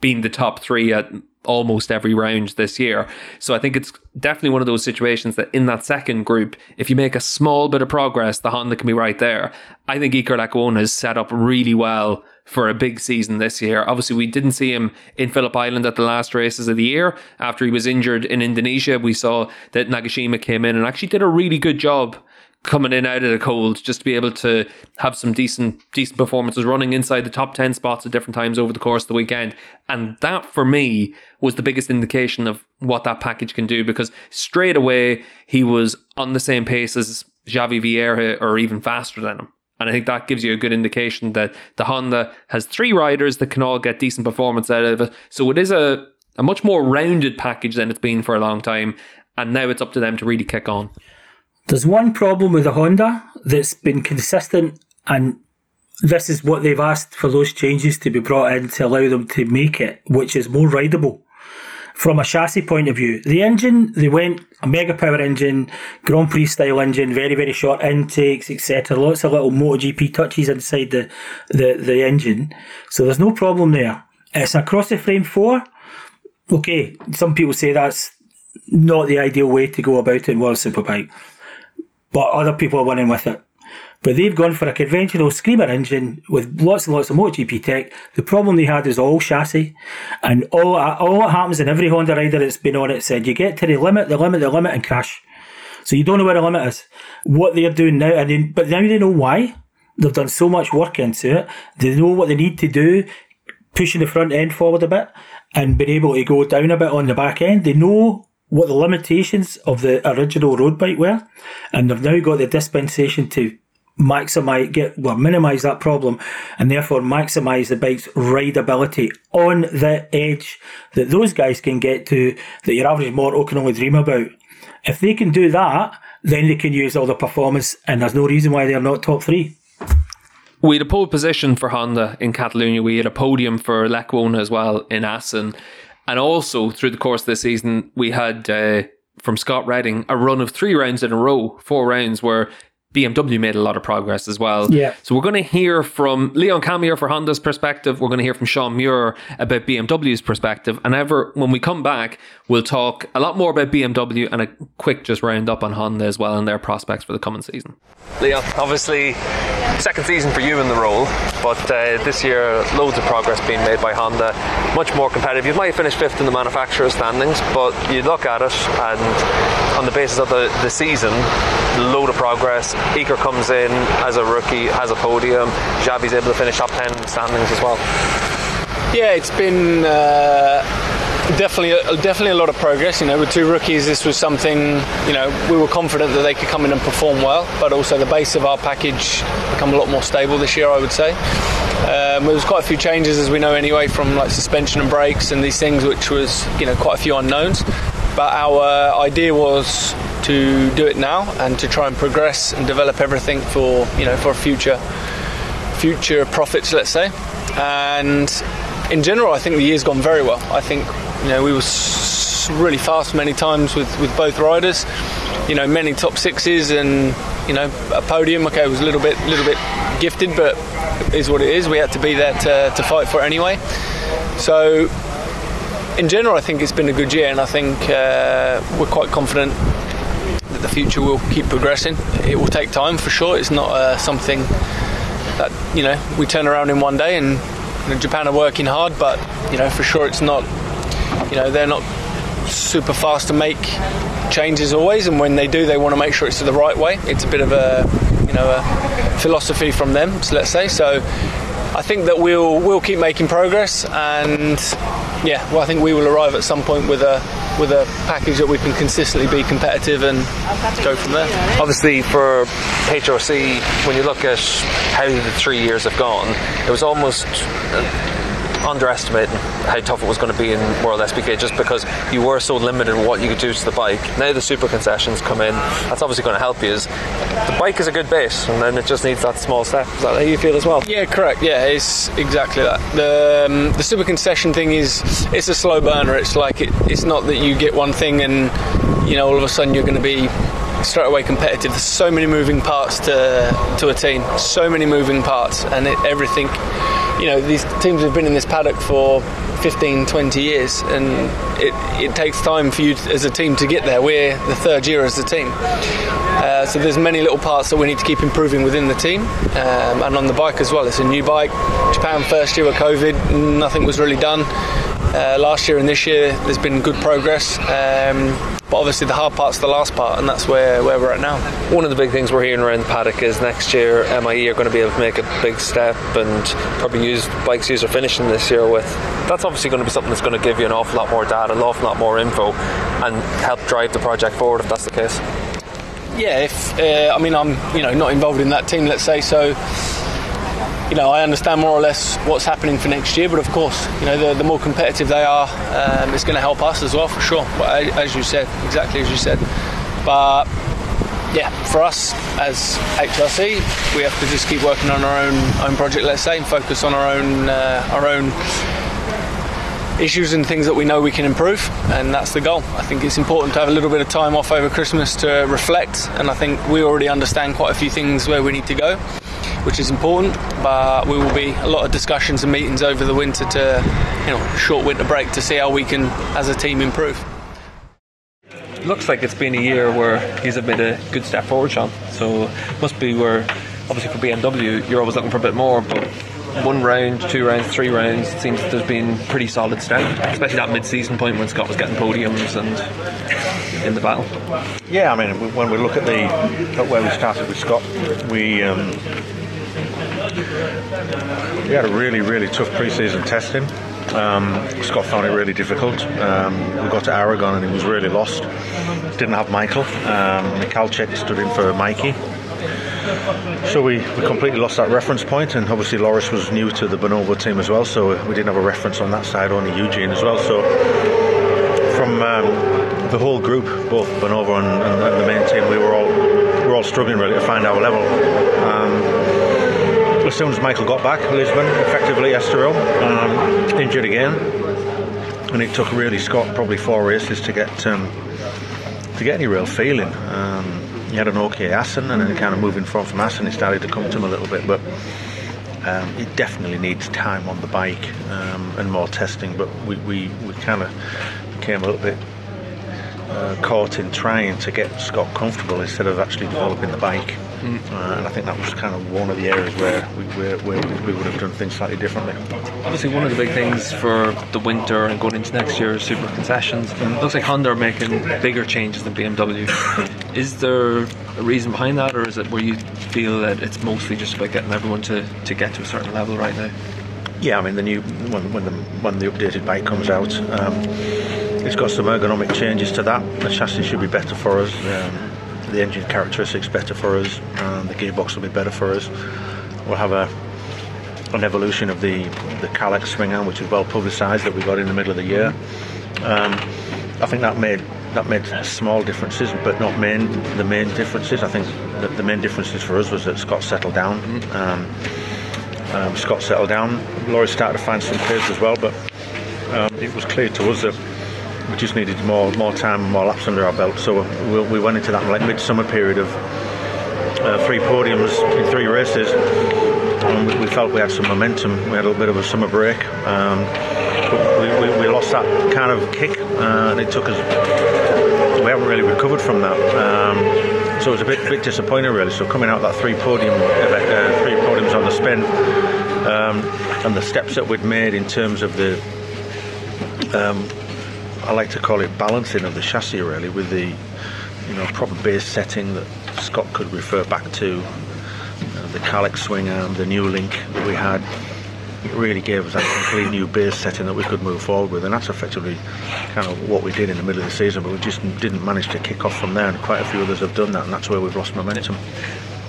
been the top three at almost every round this year. So I think it's definitely one of those situations that in that second group, if you make a small bit of progress, the Honda can be right there. I think Iker Lecuona is set up really well for a big season this year. Obviously, we didn't see him in Phillip Island at the last races of the year. After he was injured in Indonesia, we saw that Nagashima came in and actually did a really good job coming in out of the cold just to be able to have some decent decent performances running inside the top 10 spots at different times over the course of the weekend and that for me was the biggest indication of what that package can do because straight away he was on the same pace as Xavi Vierge or even faster than him and I think that gives you a good indication that the Honda has three riders that can all get decent performance out of it. So it is a a much more rounded package than it's been for a long time. And now it's up to them to really kick on.
There's one problem with the Honda that's been consistent, and this is what they've asked for those changes to be brought in to allow them to make it, which is more rideable. From a chassis point of view, the engine, they went a mega power engine, Grand Prix style engine, very, very short intakes, etc. Lots of little MotoGP touches inside the, the, the engine. So there's no problem there. It's a cross the frame four. Okay, some people say that's not the ideal way to go about it in World Superbike but other people are winning with it. But they've gone for a conventional screamer engine with lots and lots of MotoGP tech. The problem they had is all chassis, and all uh, all that happens in every Honda rider that's been on it said you get to the limit, the limit, the limit, and crash. So you don't know where the limit is. What they're doing now, and then, but now they know why. They've done so much work into it. They know what they need to do, pushing the front end forward a bit, and being able to go down a bit on the back end. They know what the limitations of the original road bike were, and they've now got the dispensation to maximize get well minimize that problem and therefore maximize the bike's rideability on the edge that those guys can get to that your average mortal can only dream about if they can do that then they can use all the performance and there's no reason why they're not top three
we had a pole position for Honda in Catalonia. We had a podium for Lecuona as well in Assen. And also through the course of the season, we had uh, from Scott Redding a run of three rounds in a row, four rounds where BMW made a lot of progress as well.
Yeah.
So we're going to hear from Leon Camier for Honda's perspective. We're going to hear from Shaun Muir about BMW's perspective. And ever when we come back, we'll talk a lot more about BMW and a quick just round up on Honda as well and their prospects for the coming season.
Leon, obviously second season for you in the role, but uh, this year loads of progress being made by Honda, much more competitive. You might have finished fifth in the manufacturer standings, but you look at it and on the basis of the, the season, load of progress. Iker comes in as a rookie, has a podium. Xavi's able to finish top 10 standings as well.
Yeah, it's been. Uh definitely, definitely a lot of progress. You know, with two rookies, this was something. You know, we were confident that they could come in and perform well, but also the base of our package become a lot more stable this year. I would say. Um, there was quite a few changes, as we know anyway, from like suspension and brakes and these things, which was you know quite a few unknowns. But our idea was to do it now and to try and progress and develop everything for you know for future future profits, let's say. And in general, I think the year's gone very well. I think you know, we were really fast many times with, with both riders. You know, many top sixes and you know a podium. Okay, it was a little bit little bit gifted, but is what it is. We had to be there to, to fight for it anyway. So, in general, I think it's been a good year, and I think uh, we're quite confident that the future will keep progressing. It will take time for sure. It's not uh, something that you know we turn around in one day and you know, Japan are working hard, but you know for sure it's not. You know they're not super fast to make changes always, and when they do, they want to make sure it's the right way. It's a bit of a you know a philosophy from them, so let's say. So I think that we'll we'll keep making progress, and yeah, well, I think we will arrive at some point with a with a package that we can consistently be competitive and go from there.
Obviously, for HRC, when you look at how the three years have gone, it was almost. Uh, underestimating how tough it was going to be in World SBK just because you were so limited what you could do to the bike. Now the super concessions come in, that's obviously going to help you. Is the bike is a good base, and then it just needs that small step. Is that how you feel as well?
Yeah, correct. Yeah, it's exactly that. The um, the super concession thing is it's a slow burner. It's like it, it's not that you get one thing and you know all of a sudden you're going to be straight away competitive. There's so many moving parts to to a team, so many moving parts, and it, everything. You know, these teams have been in this paddock for 15, 20 years, and it, it takes time for you as a team to get there. We're the third year as a team, uh, so there's many little parts that we need to keep improving within the team, um, and on the bike as well. It's a new bike. Japan first year of COVID, nothing was really done. Uh, last year and this year, there's been good progress. Um, but obviously, the hard part's the last part, and that's where, where we're at now.
One of the big things we're hearing around the paddock is next year MIE are going to be able to make a big step and probably use bikes user finishing this year with. That's obviously going to be something that's going to give you an awful lot more data, an awful lot more info, and help drive the project forward if that's the case.
Yeah, if uh, I mean I'm you know not involved in that team, let's say so you know, I understand more or less what's happening for next year, but of course, you know, the, the more competitive they are, um, it's going to help us as well, for sure. But as you said, exactly as you said. But yeah, for us as HRC, we have to just keep working on our own own project, let's say, and focus on our own uh, our own issues and things that we know we can improve, and that's the goal. I think it's important to have a little bit of time off over Christmas to reflect, and I think we already understand quite a few things where we need to go which is important. But we will be a lot of discussions and meetings over the winter to, you know, short winter break to see how we can, as a team, improve.
Looks like it's been a year where he's made a uh, good step forward, Shaun. So must be where, obviously for BMW, you're always looking for a bit more, but one round, two rounds, three rounds, it seems there's been pretty solid strength, especially that mid-season point when Scott was getting podiums and in the battle.
Yeah, I mean, when we look at the at where we started with Scott, we um, we had a really, really tough pre-season testing. Um, Scott found it really difficult. Um, we got to Aragon and he was really lost. Didn't have Michael. Um, Mikhalchik stood in for Mikey. So we, we completely lost that reference point, and obviously Loris was new to the Bonovo team as well, so we didn't have a reference on that side, only Eugene as well. So from um, the whole group, both Bonovo and, and, and, the main team, we were all we were all struggling really to find our level. Um, as soon as Michael got back, Lisbon, effectively Estoril, um, injured again, and it took really Scott probably four races to get um, to get any real feeling. Um, he had an okay Assen, and then kind of moving forward from Assen, he started to come to him a little bit, but. Um, it definitely needs time on the bike um, and more testing, but we, we, we kind of became a little bit uh, caught in trying to get Scott comfortable instead of actually developing the bike. Mm. Uh, and I think that was kind of one of the areas where we, where, where we would have done things slightly differently.
Obviously, one of the big things for the winter and going into next year is super concessions. Mm. Looks like Honda are making bigger changes than BMW. is there a reason behind that, or is it where you feel that it's mostly just about getting everyone to, to get to a certain level right now?
Yeah, I mean the new when when the when the updated bike comes out, um, it's got some ergonomic changes to that. The chassis should be better for us. Um, the engine characteristics better for us, and the gearbox will be better for us. We'll have a an evolution of the the Kalex swing arm, which is well publicised that we got in the middle of the year. Um, I think that made that made small differences, but not main the main differences. I think that the main differences for us was that Scott settled down. Um, um, Scott settled down. Laurie started to find some pace as well, but um, it was clear to us that we just needed more more time, more laps under our belt. So we, we went into that like midsummer period of uh, three podiums in three races. And we, we, felt we had some momentum. We had a little bit of a summer break. Um, we, we, that kind of kick, uh, and it took us. We haven't really recovered from that. Um, so it was a bit, bit disappointing, really. So coming out that three podium, uh, three podiums on the spin um, and the steps that we'd made in terms of the, um, I like to call it balancing of the chassis really with the, you know, proper base setting that Scott could refer back to, uh, the Kalex swing arm, the new link that we had. It really gave us that complete new base setting that we could move forward with, and that's effectively kind of what we did in the middle of the season. But we just didn't manage to kick off from there, and quite a few others have done that, and that's where we've lost momentum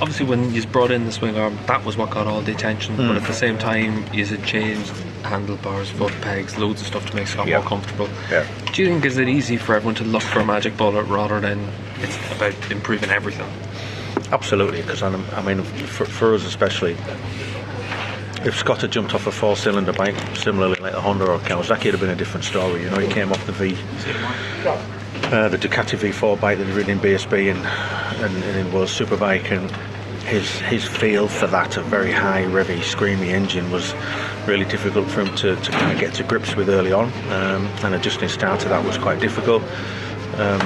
obviously when you brought in the swing arm, that was what got all the attention. Mm. But at the same time, you had changed handlebars, foot pegs, loads of stuff to make Scott yeah. more comfortable.
Yeah.
Do you think is it easy for everyone to look for a magic bullet rather than it's about improving everything?
Absolutely, because I mean, for, for us especially, if Scott had jumped off a four-cylinder bike, similarly like a Honda or Kawasaki, it'd have been a different story. You know, he came off the V, uh, the Ducati V4 bike that he ridden in BSB and, and, and it was Superbike, and his his feel for that, a very high, revvy, screamy engine, was really difficult for him to, to kind of get to grips with early on, um, and adjusting start to that was quite difficult. Um,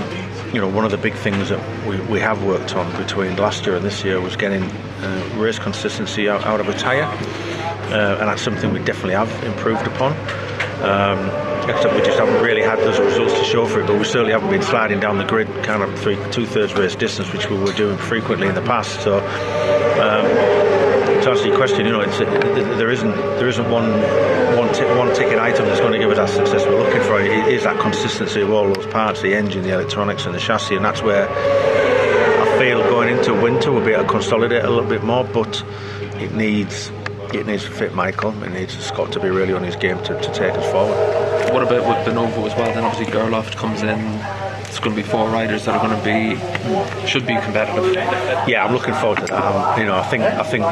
you know, one of the big things that we, we have worked on between last year and this year was getting uh, race consistency out, out of a tyre, uh, and that's something we definitely have improved upon. Um, except we just haven't really had those results to show for it. But we certainly haven't been sliding down the grid, kind of three, two thirds race distance, which we were doing frequently in the past. So. Um, to answer your question, you know, it's, there isn't there isn't one one, t- one ticket item that's going to give us that success we're looking for. It is that consistency of all those parts, the engine, the electronics, and the chassis, and that's where I feel going into winter we'll be able to consolidate a little bit more. But it needs it needs to fit Michael. It needs Scott to be really on his game to, to take us forward.
What about with the Novo as well? Then obviously Gerloff comes in. It's going to be four riders that are going to be should be competitive.
Yeah, I'm looking forward to that. Um, you know, I think I think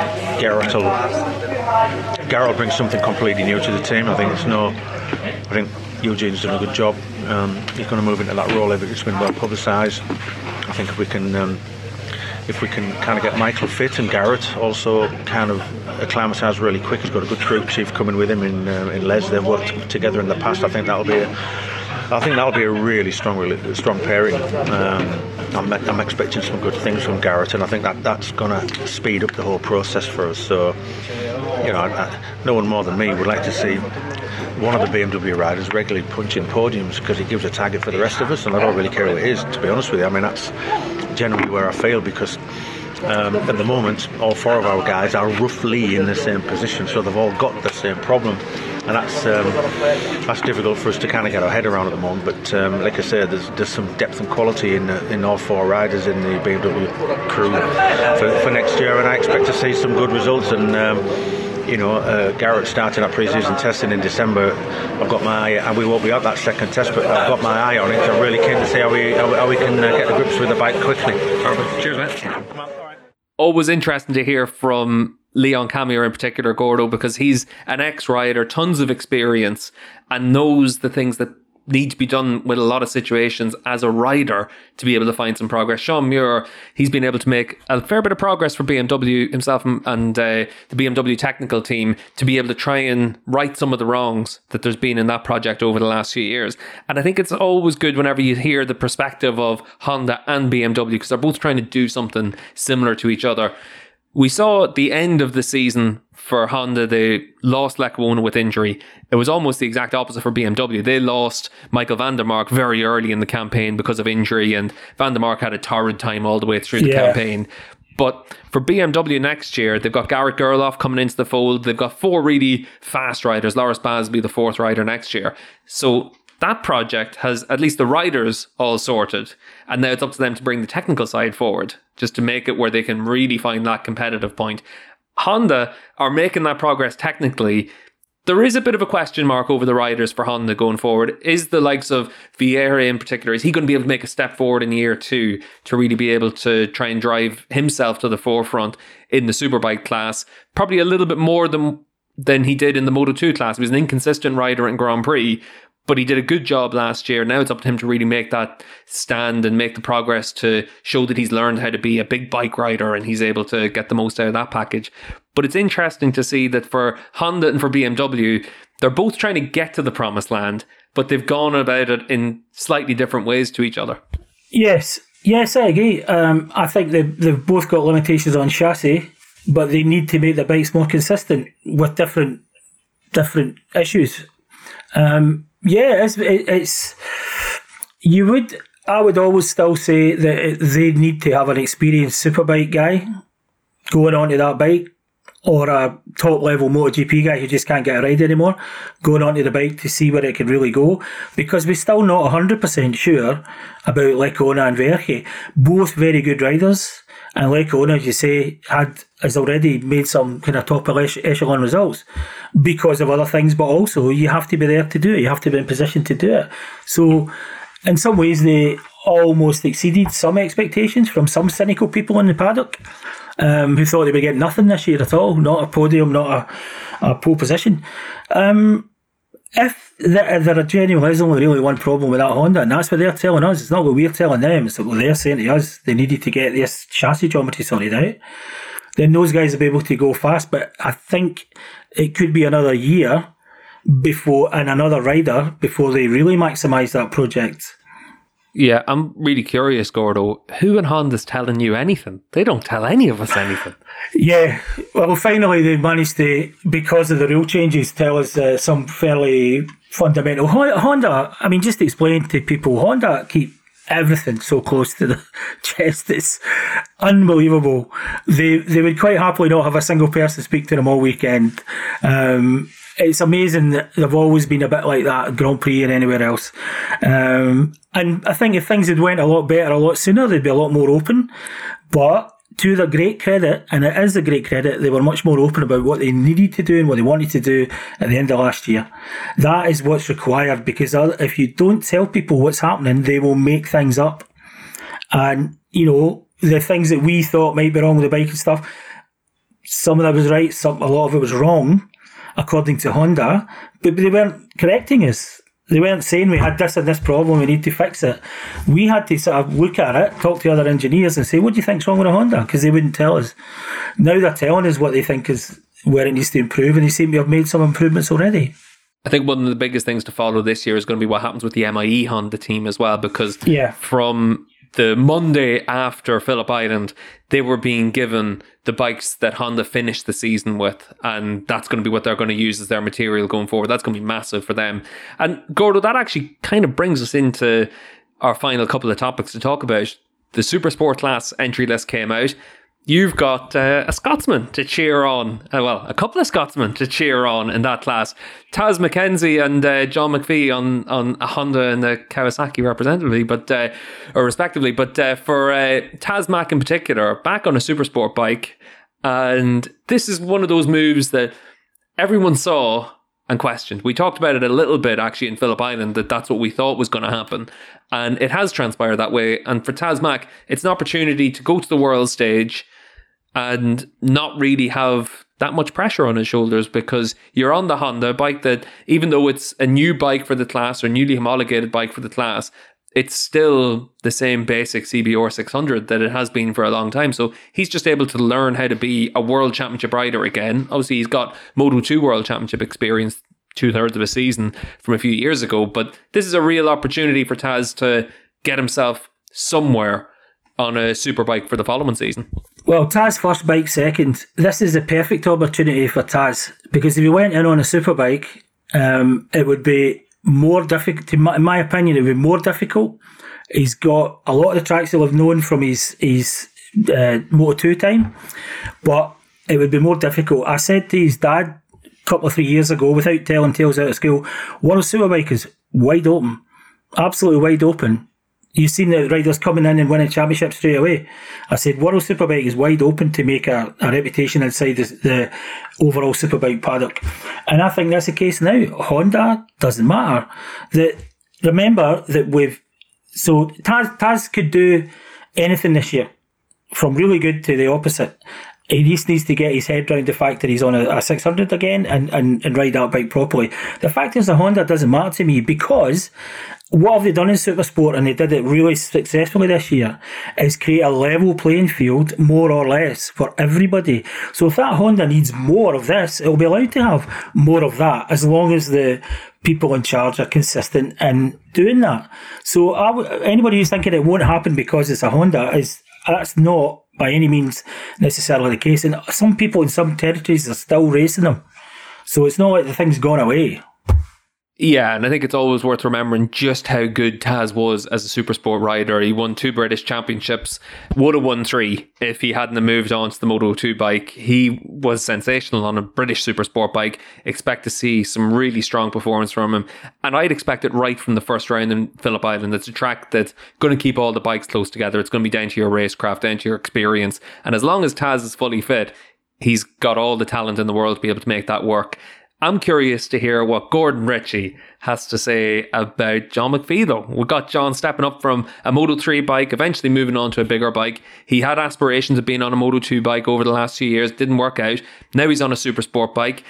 Garrett will Garrett will bring something completely new to the team. I think it's no. I think Eugene's done a good job. Um, he's going to move into that role. It's been well publicised. I think if we can um, if we can kind of get Michael fit and Garrett also kind of acclimatise really quick. He's got a good crew chief coming with him in uh, in Les. They've worked together in the past. I think that'll be. A, I think that'll be a really strong, really strong pairing. Um, I'm, I'm, expecting some good things from Garrett, and I think that that's going to speed up the whole process for us. So, you know, I, no one more than me would like to see one of the BMW riders regularly punching podiums because he gives a target for the rest of us, and I don't really care who it is. To be honest with you, I mean that's generally where I fail because um, at the moment all four of our guys are roughly in the same position, so they've all got the same problem, and that's um, that's difficult for us to kind of get our head around at the moment. But um, like I said, there's there's some depth and quality in uh, in all four riders in the BMW crew for, for next year, and I expect to see some good results and um, you know, uh, Garrett starting our pre-season testing in December. I've got my eye, and we won't be at that second test, but I've got my eye on it. I'm really keen to see how we how, how we can uh, get the grips with the bike quickly.
Perfect. Cheers, mate.
Always interesting to hear from Leon Camier in particular, Gordo, because he's an ex-rider, tons of experience, and knows the things that need to be done with a lot of situations as a rider to be able to find some progress. Shaun Muir, he's been able to make a fair bit of progress for BMW himself and uh, the BMW technical team to be able to try and right some of the wrongs that there's been in that project over the last few years. And I think it's always good whenever you hear the perspective of Honda and BMW because they're both trying to do something similar to each other. We saw at the end of the season for Honda, they lost Lecuona with injury. It was almost the exact opposite for BMW. They lost Michael van der Mark very early in the campaign because of injury, and van der Mark had a torrid time all the way through the yeah. campaign. But for BMW next year, they've got Garrett Gerloff coming into the fold. They've got four really fast riders. Will be the fourth rider next year. So that project has at least the riders all sorted. And now it's up to them to bring the technical side forward, just to make it where they can really find that competitive point. Honda are making that progress technically. There is a bit of a question mark over the riders for Honda going forward. Is the likes of Vierge in particular, is he going to be able to make a step forward in year two to really be able to try and drive himself to the forefront in the superbike class? Probably a little bit more than than he did in the Moto 2 class. He was an inconsistent rider in Grand Prix, but he did a good job last year. Now it's up to him to really make that stand and make the progress to show that he's learned how to be a big bike rider and he's able to get the most out of that package. But it's interesting to see that for Honda and for BMW, they're both trying to get to the promised land, but they've gone about it in slightly different ways to each other.
Yes, yes, I agree. Um, I think they've, they've both got limitations on chassis. but they need to make the bikes more consistent with different different issues. Um, yeah, it's, it's you would. I would always still say that they need to have an experienced superbike guy going onto that bike or a top level MotoGP guy who just can't get a ride anymore going onto the bike to see where it can really go because we're still not 100% sure about Lecuona and Vierge. Both very good riders. And Lecuona, as you say, had has already made some kind of top echelon results because of other things, but also you have to be there to do it. You have to be in position to do it. So, in some ways, they almost exceeded some expectations from some cynical people in the paddock um, who thought they would get nothing this year at all, not a podium, not a, a pole position. Um, if there, there genuinely is only really one problem with that Honda, and that's what they're telling us, it's not what we're telling them, it's what they're saying to us, they needed to get this chassis geometry sorted out, then those guys will be able to go fast. But I think it could be another year before, and another rider before they really maximise that project.
Yeah, I'm really curious, Gordo. Who in Honda's telling you anything? They don't tell any of us anything.
yeah, well, finally they managed to, because of the rule changes, tell us uh, some fairly fundamental. Honda, I mean, just to explain to people, Honda keep everything so close to the chest. It's unbelievable. They they would quite happily not have a single person speak to them all weekend. Um, it's amazing that they've always been a bit like that at Grand Prix and anywhere else. Um, and I think if things had went a lot better a lot sooner, they'd be a lot more open. But to their great credit, and it is a great credit, they were much more open about what they needed to do and what they wanted to do at the end of last year. That is what's required because if you don't tell people what's happening, they will make things up. And, you know, the things that we thought might be wrong with the bike and stuff, some of that was right, some a lot of it was wrong according to Honda, but they weren't correcting us. They weren't saying we had this and this problem, we need to fix it. We had to sort of look at it, talk to other engineers, and say, "What do you think's wrong with a Honda?" Because they wouldn't tell us. Now they're telling us what they think is where it needs to improve, and they seem to have made some improvements already.
I think one of the biggest things to follow this year is going to be what happens with the MIE Honda team as well, because
yeah.
from the Monday after Phillip Island, they were being given the bikes that Honda finished the season with, and that's going to be what they're going to use as their material going forward. That's going to be massive for them. And Gordo, that actually kind of brings us into our final couple of topics to talk about. The Super Sport class entry list came out. You've got uh, a Scotsman to cheer on. Uh, well, a couple of Scotsmen to cheer on in that class. Taz Mackenzie and uh, John McPhee on, on a Honda and a Kawasaki representatively, but uh, or respectively. But uh, for uh, Taz Mac in particular, back on a super sport bike, and this is one of those moves that everyone saw and questioned. We talked about it a little bit actually in Phillip Island that that's what we thought was going to happen. And it has transpired that way. And for Taz Mac, it's an opportunity to go to the world stage and not really have that much pressure on his shoulders because you're on the Honda bike that, even though it's a new bike for the class or newly homologated bike for the class, it's still the same basic CBR 600 that it has been for a long time. So he's just able to learn how to be a world championship rider again. Obviously, he's got Moto 2 world championship experience two thirds of a season from a few years ago, but this is a real opportunity for Taz to get himself somewhere on a super bike for the following season.
Well, Taz first, bike second. This is the perfect opportunity for Taz because if he went in on a super bike, um, it would be more difficult. In my opinion, it would be more difficult. He's got a lot of the tracks he'll have known from his his uh, Moto Two time, but it would be more difficult. I said to his dad a couple of three years ago, without telling tales out of school, World Superbike is wide open, absolutely wide open you've seen the riders coming in and winning championships straight away. I said World Superbike is wide open to make a, a reputation inside the, the, overall Superbike paddock, and I think that's the case now. Honda doesn't matter. That remember that we've so Taz, Taz could do anything this year, from really good to the opposite. He just needs to get his head around the fact that he's on a, a 600 again and, and, and ride that bike properly. The fact is, the Honda doesn't matter to me because what have they done in super sport and they did it really successfully this year, is create a level playing field, more or less, for everybody. So if that Honda needs more of this, it'll be allowed to have more of that, as long as the people in charge are consistent in doing that. So anybody who's thinking it won't happen because it's a Honda is that's not by any means necessarily the case. And some people in some territories are still racing them. So it's not like the thing's gone away.
Yeah, and I think it's always worth remembering just how good Taz was as a super sport rider. He won two British championships, would have won three if he hadn't moved on to the Moto 2 bike. He was sensational on a British super sport bike. Expect to see some really strong performance from him. And I'd expect it right from the first round in Phillip Island. It's a track that's going to keep all the bikes close together. It's going to be down to your racecraft, down to your experience. And as long as Taz is fully fit, he's got all the talent in the world to be able to make that work. I'm curious to hear what Gordon Ritchie has to say about John McPhee, though. We got John stepping up from a Moto 3 bike, eventually moving on to a bigger bike. He had aspirations of being on a Moto 2 bike over the last few years, didn't work out. Now he's on a super sport bike.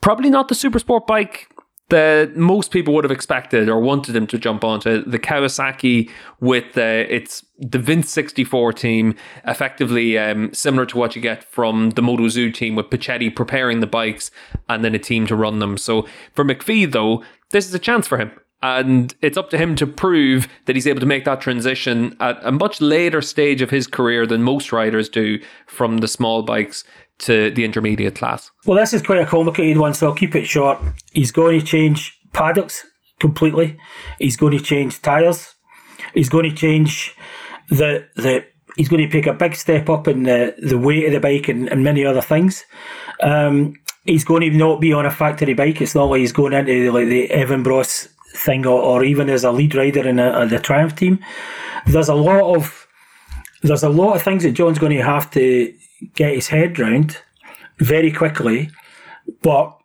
Probably not the super sport bike that most people would have expected or wanted him to jump onto the Kawasaki with uh, its the Vince 64 team, effectively um, similar to what you get from the Moto Zoo team with Puccetti preparing the bikes and then a team to run them. So for McPhee, though, this is a chance for him. And it's up to him to prove that he's able to make that transition at a much later stage of his career than most riders do from the small bikes to the intermediate class.
Well, this is quite a complicated one, so I'll keep it short. He's going to change paddocks completely. He's going to change tyres. He's going to change the the. He's going to take a big step up in the, the weight of the bike and, and many other things. Um, he's going to not be on a factory bike. It's not like he's going into like the Evan Bros thing or, or even as a lead rider in a, the Triumph team. There's a lot of there's a lot of things that John's going to have to get his head round very quickly. But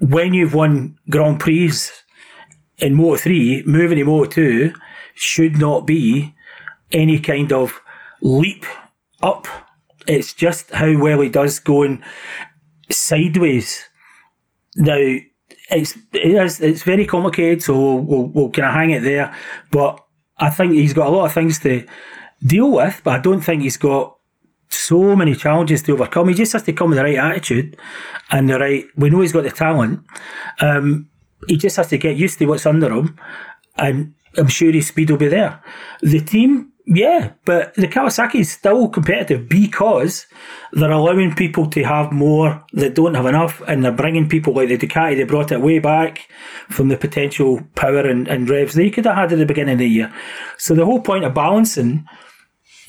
when you've won Grand Prix in Moto 3, moving to Moto 2 should not be any kind of leap up. It's just how well he does going sideways. Now, it's it is, it's very complicated, so we'll, we'll, we'll kind of hang it there. But I think he's got a lot of things to deal with, but I don't think he's got so many challenges to overcome. He just has to come with the right attitude and the right. We know he's got the talent. Um, he just has to get used to what's under him, and I'm sure his speed will be there. The team, yeah, but the Kawasaki is still competitive because they're allowing people to have more that don't have enough, and they're bringing people like the Ducati. They brought it way back from the potential power and, and revs they could have had at the beginning of the year. So the whole point of balancing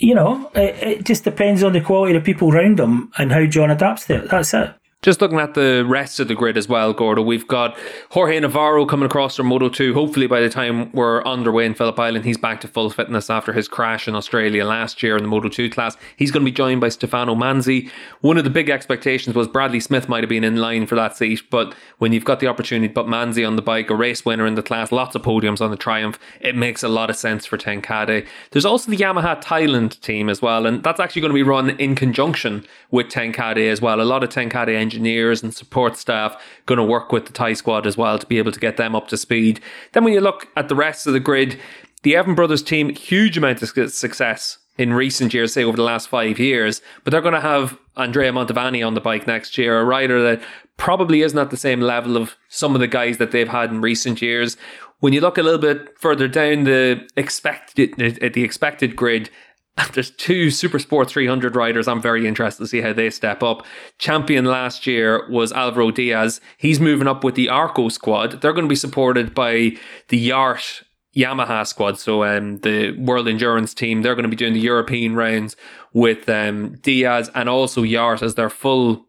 you know, it, it just depends on the quality of people around them and how John adapts to it. That's it.
Just looking at the rest of the grid as well, Gordo, we've got Jorge Navarro coming across from Moto 2. Hopefully, by the time we're underway in Phillip Island, he's back to full fitness after his crash in Australia last year in the Moto 2 class. He's going to be joined by Stefano Manzi. One of the big expectations was Bradley Smith might have been in line for that seat, but when you've got the opportunity to put Manzi on the bike, a race winner in the class, lots of podiums on the Triumph, it makes a lot of sense for Ten Kate. There's also the Yamaha Thailand team as well, and that's actually going to be run in conjunction with Ten Kate as well. A lot of Ten Kate engineers and support staff going to work with the Thai squad as well to be able to get them up to speed. Then when you look at the rest of the grid, the Evan Brothers team, huge amount of success in recent years, say over the last five years, but they're going to have Andrea Mantovani on the bike next year, a rider that probably isn't at the same level of some of the guys that they've had in recent years. When you look a little bit further down the expected the expected grid, there's two Super Sport 300 riders. I'm very interested to see how they step up. Champion last year was Alvaro Diaz. He's moving up with the Arco squad. They're going to be supported by the Yart Yamaha squad. So um, the World Endurance team. They're going to be doing the European rounds with um, Diaz and also Yart as their full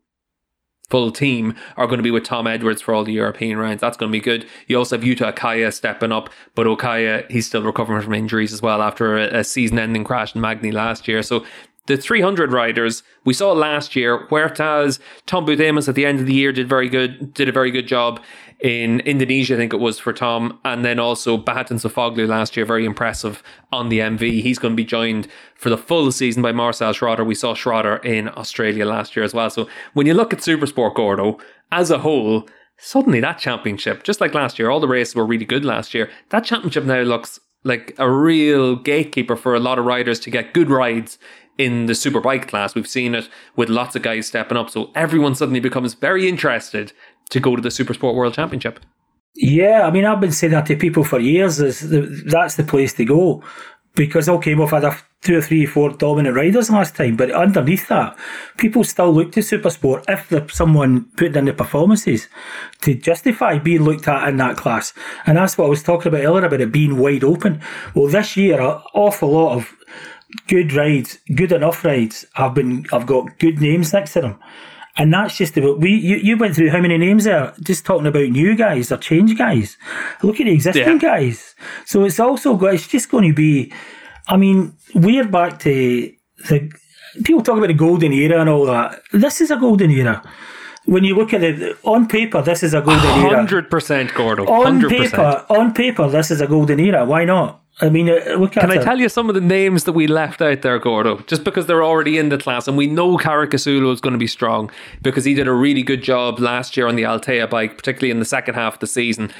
full team are going to be with Tom Edwards for all the European rounds. That's going to be good. You also have Yuta Okaya stepping up, but Okaya, he's still recovering from injuries as well after a, a season ending crash in Magny last year. So the 300 riders we saw last year, Huertas, Tom Amos at the end of the year did very good, did a very good job in Indonesia, I think it was for Tom, and then also Bahattin Sofuoglu last year, very impressive on the MV. He's going to be joined for the full season by Marcel Schrotter. We saw Schrotter in Australia last year as well. So when you look at Supersport Gordo as a whole, suddenly that championship, just like last year, all the races were really good last year. That championship now looks like a real gatekeeper for a lot of riders to get good rides in the superbike class. We've seen it with lots of guys stepping up. So everyone suddenly becomes very interested to go to the Super Sport World Championship.
Yeah, I mean, I've been saying that to people for years. Is that's the place to go because okay, we've had a two or three, four dominant riders last time, but underneath that, people still look to Supersport if there's someone putting in the performances to justify being looked at in that class. And that's what I was talking about earlier about it being wide open. Well, this year, an awful lot of good rides, good enough rides, I've been. I've got good names next to them. And that's just about we. You, you went through how many names there? Just talking about new guys or change guys. Look at the existing yeah. guys. So it's also got. It's just going to be I mean, we're back to the people talk about the golden era and all that. This is a golden era. When you look at it on paper, this is a golden 100%
era. Hundred percent, Gordo.
On paper, on paper, this is a golden era. Why not? I mean, uh, look
Can I tell you some of the names that we left out there, Gordo? Just because they're already in the class, and we know Caricasulo is going to be strong because he did a really good job last year on the Althea bike, particularly in the second half of the season.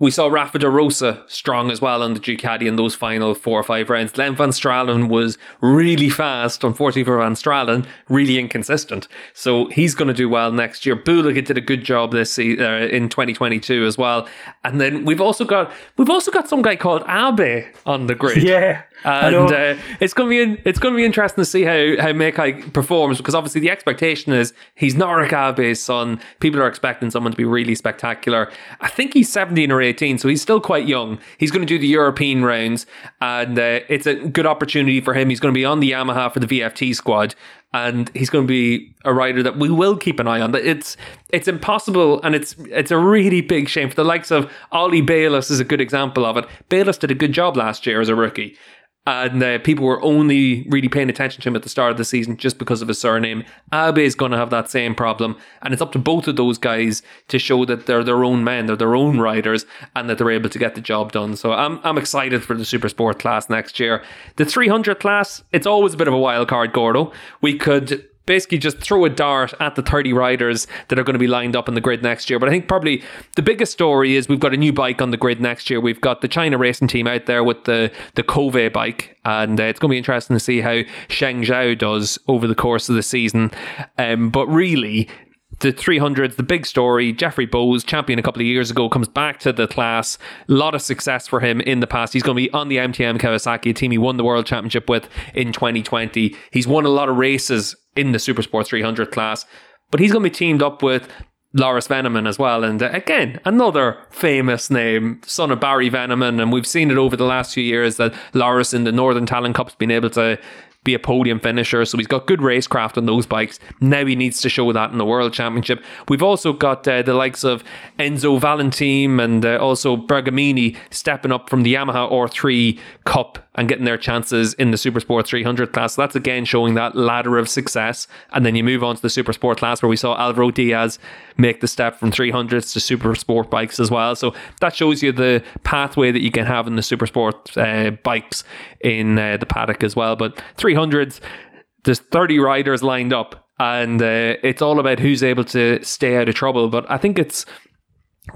We saw Rafa de Rosa strong as well on the Ducati in those final four or five rounds. Glenn van Straalen was really fast, unfortunately for Van Straalen, really inconsistent. So he's going to do well next year. Bulega did a good job this uh, in 2022 as well. And then we've also got we've also got some guy called Abe on the grid.
Yeah
and uh, it's going to be in, it's going to be interesting to see how how Maiki performs because obviously the expectation is he's Norick Abe's son. People are expecting someone to be really spectacular. I think he's seventeen or eighteen, so he's still quite young. He's going to do the European rounds, and uh, it's a good opportunity for him. He's going to be on the Yamaha for the VFT squad, and he's going to be a rider that we will keep an eye on. It's it's impossible, and it's it's a really big shame for the likes of Ollie Bayliss is a good example of it. Bayliss did a good job last year as a rookie and uh, people were only really paying attention to him at the start of the season just because of his surname. Abe is going to have that same problem, and it's up to both of those guys to show that they're their own men, they're their own riders, and that they're able to get the job done. So I'm I'm excited for the super sport class next year. The 300 class, it's always a bit of a wild card, Gordo. We could basically just throw a dart at the 30 riders that are going to be lined up in the grid next year. But I think probably the biggest story is we've got a new bike on the grid next year. We've got the China racing team out there with the, the Kove bike, and uh, it's going to be interesting to see how Sheng Zhao does over the course of the season. Um, but really, the 300s, the big story. Jeffrey Buis, champion a couple of years ago, comes back to the class. A lot of success for him in the past. He's going to be on the MTM Kawasaki, team he won the world championship with in 2020. He's won a lot of races in the Supersport 300 class, but he's going to be teamed up with Loris Veneman as well. And uh, again, another famous name, son of Barry Veneman. And we've seen it over the last few years that Loris in the Northern Talent Cup's been able to be a podium finisher. So he's got good racecraft on those bikes. Now he needs to show that in the World Championship. We've also got uh, the likes of Enzo Valentin and uh, also Bergamini stepping up from the Yamaha R3 Cup and getting their chances in the Super Supersport 300 class. So that's again showing that ladder of success. And then you move on to the Super Supersport class where we saw Alvaro Diaz make the step from 300s to Supersport bikes as well. So that shows you the pathway that you can have in the Supersport uh, bikes in uh, the paddock as well. But 300s, there's 30 riders lined up. And uh, it's all about who's able to stay out of trouble. But I think it's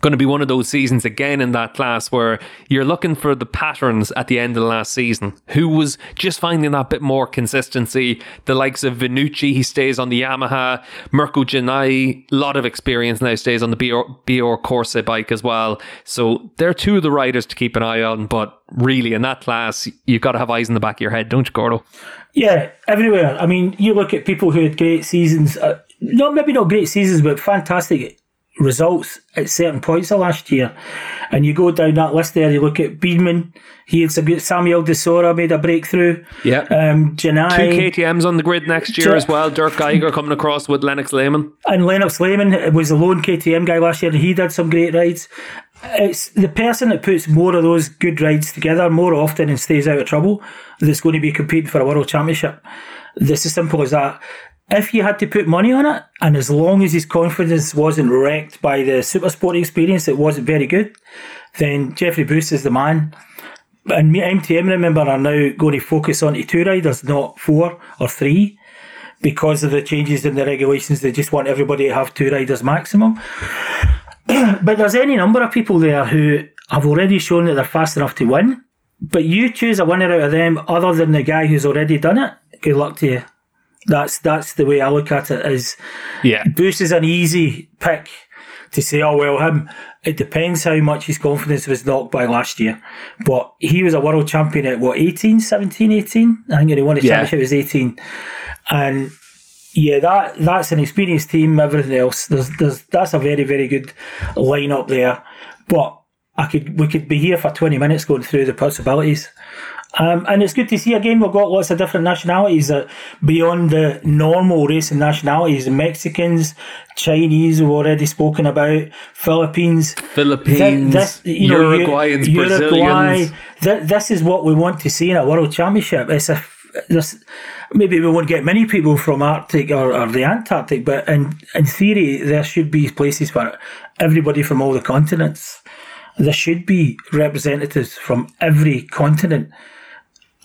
going to be one of those seasons again in that class where you're looking for the patterns at the end of the last season. Who was just finding that bit more consistency? The likes of Vannucci, he stays on the Yamaha. Mirko Gennai, lot of experience now, stays on the BR, BR Corsa bike as well. So they're two of the riders to keep an eye on. But really, in that class, you've got to have eyes in the back of your head, don't you, Gordo?
Yeah, everywhere. I mean, you look at people who had great seasons. Uh, not maybe not great seasons, but fantastic results at certain points of last year. And you go down that list there, you look at Beadman, he had some Samuel Di Sora made a breakthrough.
Yeah.
Um, Gennai.
Two KTMs on the grid next year as well. Dirk Geiger coming across with Lennox Lehmann.
And Lennox Lehmann was a lone KTM guy last year and he did some great rides. It's the person that puts more of those good rides together more often and stays out of trouble that's going to be competing for a world championship. This is simple as that if you had to put money on it, and as long as his confidence wasn't wrecked by the super sport experience, it wasn't very good, then Jeffrey Bruce is the man. And MTM, remember, are now going to focus on two riders, not four or three, because of the changes in the regulations. They just want everybody to have two riders maximum. but there's any number of people there who have already shown that they're fast enough to win. But you choose a winner out of them other than the guy who's already done it. Good luck to you. That's that's the way I look at it. Is
Yeah.
Bruce is an easy pick to say, oh well, him. It depends how much his confidence was knocked by last year. But he was a world champion at what 18, 17, 18? I think he won a
Yeah.
championship was eighteen, and yeah, that that's an experienced team. Everything else, there's there's that's a very very good lineup there. But I could we could be here for twenty minutes going through the possibilities. Um, and it's good to see again we've got lots of different nationalities beyond the normal race and nationalities. Mexicans, Chinese, we've already spoken about, Philippines,
Philippines,
Thi- you know,
Uruguayans,
U- Uruguay.
Brazilians.
Th- this is what we want to see in a world championship. It's a this, maybe we won't get many people from Arctic or, or the Antarctic, but in in theory there should be places for everybody from all the continents. There should be representatives from every continent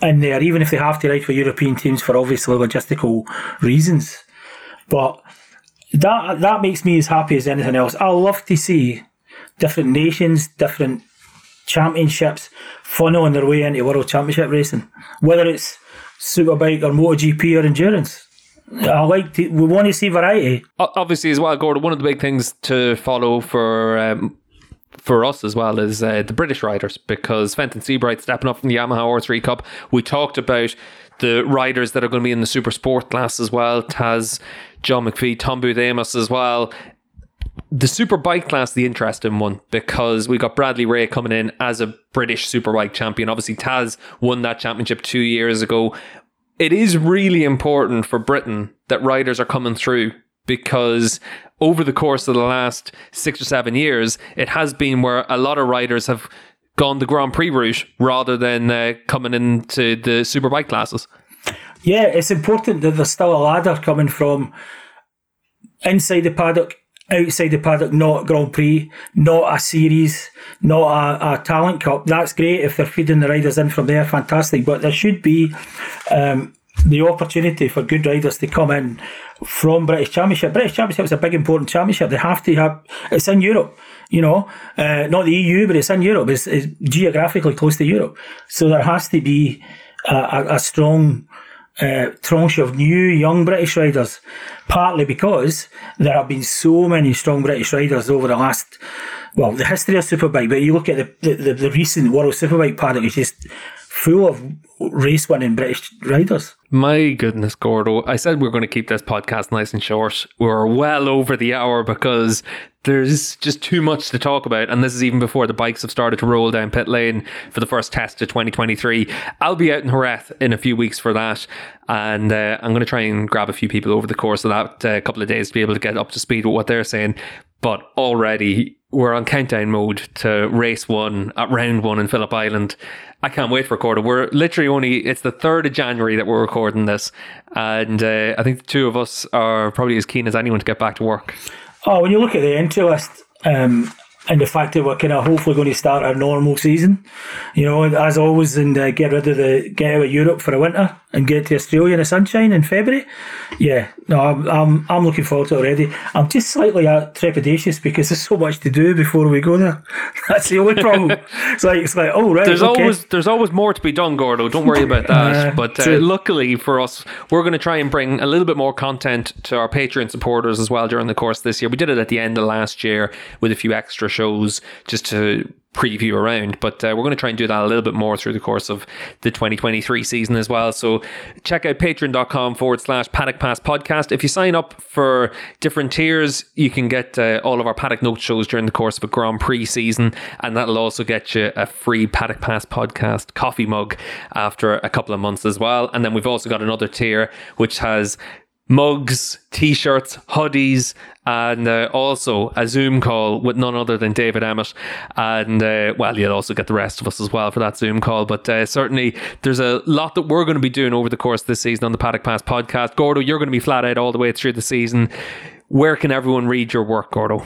in there, even if they have to ride for European teams for obviously logistical reasons. But that that makes me as happy as anything else. I love to see different nations, different championships funneling their way into World Championship racing, whether it's Superbike or MotoGP or endurance. I like to, we want to see variety.
Obviously, as well, Gordon. One of the big things to follow for um, for us as well is uh, the British riders because Fenton Seabright stepping up from the Yamaha R3 Cup. We talked about the riders that are going to be in the Super Sport class as well. Taz, John McPhee, Tom Booth Amos as well. The super bike class, the interesting one, because we got Bradley Ray coming in as a British superbike champion. Obviously, Taz won that championship two years ago. It is really important for Britain that riders are coming through because over the course of the last six or seven years, it has been where a lot of riders have gone the Grand Prix route rather than uh, coming into the superbike classes.
Yeah, it's important that there's still a ladder coming from inside the paddock, outside the paddock, not Grand Prix, not a series, not a, a talent cup. That's great if they're feeding the riders in from there, fantastic. But there should be um, the opportunity for good riders to come in from British Championship. British Championship is a big important championship. They have to have it's in Europe, you know, uh, not the EU, but it's in Europe. It's, it's geographically close to Europe, so there has to be a, a, a strong uh, tranche of new young British riders, partly because there have been so many strong British riders over the last, well, the history of Superbike, but you look at the, the, the recent World Superbike paddock, it's just full of race winning British riders.
My goodness, Gordo. I said we are going to keep this podcast nice and short. We're well over the hour because there's just too much to talk about. And this is even before the bikes have started to roll down pit lane for the first test of 2023. I'll be out in Jerez in a few weeks for that. And uh, I'm going to try and grab a few people over the course of that uh, couple of days to be able to get up to speed with what they're saying. But already we're on countdown mode to race one at round one in Phillip Island. I can't wait for recording. We're literally only, it's the 3rd of January that we're recording this. And uh, I think the two of us are probably as keen as anyone to get back to work.
Oh, when you look at the entry list, um, and the fact that we're kind of hopefully going to start our normal season, you know, as always, and uh, get rid of the get out of Europe for a winter and get to Australia in the sunshine in February. Yeah, no, I'm I'm, I'm looking forward to it already. I'm just slightly uh, trepidatious because there's so much to do before we go there. That's the only problem. it's like it's like oh right,
There's
okay.
always there's always more to be done, Gordo. Don't worry about that.
Uh,
but uh, luckily for us, we're going to try and bring a little bit more content to our Patreon supporters as well during the course of this year. We did it at the end of last year with a few extra shows just to preview around, but uh, we're going to try and do that a little bit more through the course of the 2023 season as well. So check out patreon.com forward slash paddock pass podcast. If you sign up for different tiers, you can get uh, all of our paddock note shows during the course of a Grand Prix season, and that'll also get you a free paddock pass podcast coffee mug after a couple of months as well. And then we've also got another tier which has mugs, t-shirts, hoodies, and uh, also a Zoom call with none other than David Emmett. And uh, well, you'll also get the rest of us as well for that Zoom call. But uh, certainly, there's a lot that we're going to be doing over the course of this season on the Paddock Pass podcast. Gordo, you're going to be flat out all the way through the season. Where can everyone read your work, Gordo?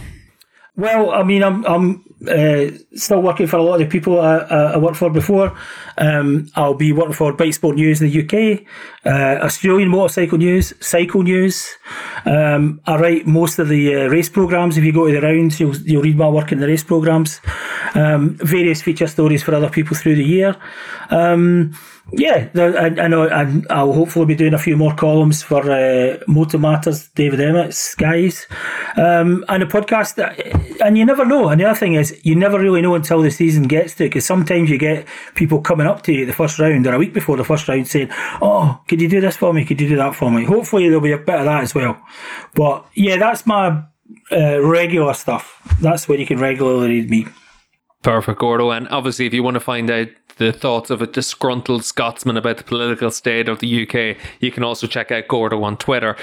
Well, I mean, I'm I'm uh, still working for a lot of the people I, I worked for before. Um, I'll be working for Bike Sport News in the UK, uh, Australian Motorcycle News, Cycle News. Um, I write most of the uh, race programs. If you go to the rounds, you'll you'll read my work in the race programs. Um, various feature stories for other people through the year. Um, yeah, I, I know, and I'll hopefully be doing a few more columns for uh, MotoMatters, David Emmett, Skies, um, and a podcast. And you never know. And the other thing is, you never really know until the season gets to, it, because sometimes you get people coming up to you the first round or a week before the first round saying, "Oh, could you do this for me? Could you do that for me?" Hopefully, there'll be a bit of that as well. But yeah, that's my uh, regular stuff. That's where you can regularly read me.
Perfect, Gordo. And obviously, if you want to find out the thoughts of a disgruntled Scotsman about the political state of the UK, you can also check out Gordo on Twitter.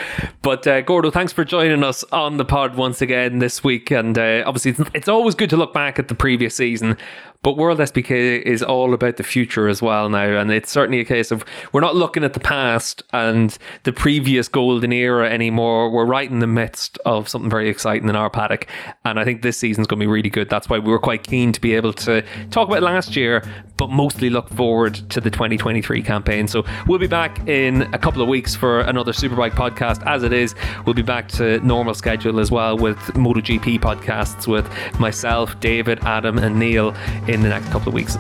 But uh, Gordo, thanks for joining us on the pod once again this week. And uh, obviously, it's, it's always good to look back at the previous season. But World SBK is all about the future as well now. And it's certainly a case of we're not looking at the past and the previous golden era anymore. We're right in the midst of something very exciting in our paddock. And I think this season's going to be really good. That's why we were quite keen to be able to talk about last year, but mostly look forward to the 2023 campaign. So we'll be back in a couple of weeks for another Superbike podcast. As it is, we'll be back to normal schedule as well with MotoGP podcasts with myself, David, Adam, and Neil in the next couple of weeks.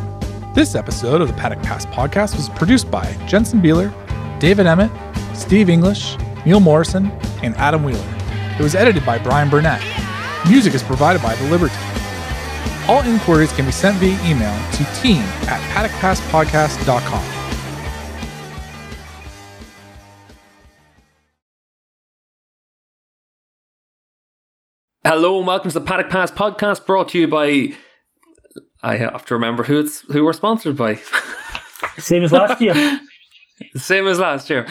This episode of the Paddock Pass podcast was produced by Jensen Beeler, David Emmett, Steve English, Neil Morrison, and Adam Wheeler. It was edited by Brian Burnett. Music is provided by The Liberty. All inquiries can be sent via email to team at paddockpasspodcast.com.
Hello and welcome to the Paddock Pass podcast brought to you by. I have to remember who it's who we're sponsored by.
Same as last year.
Same as last year.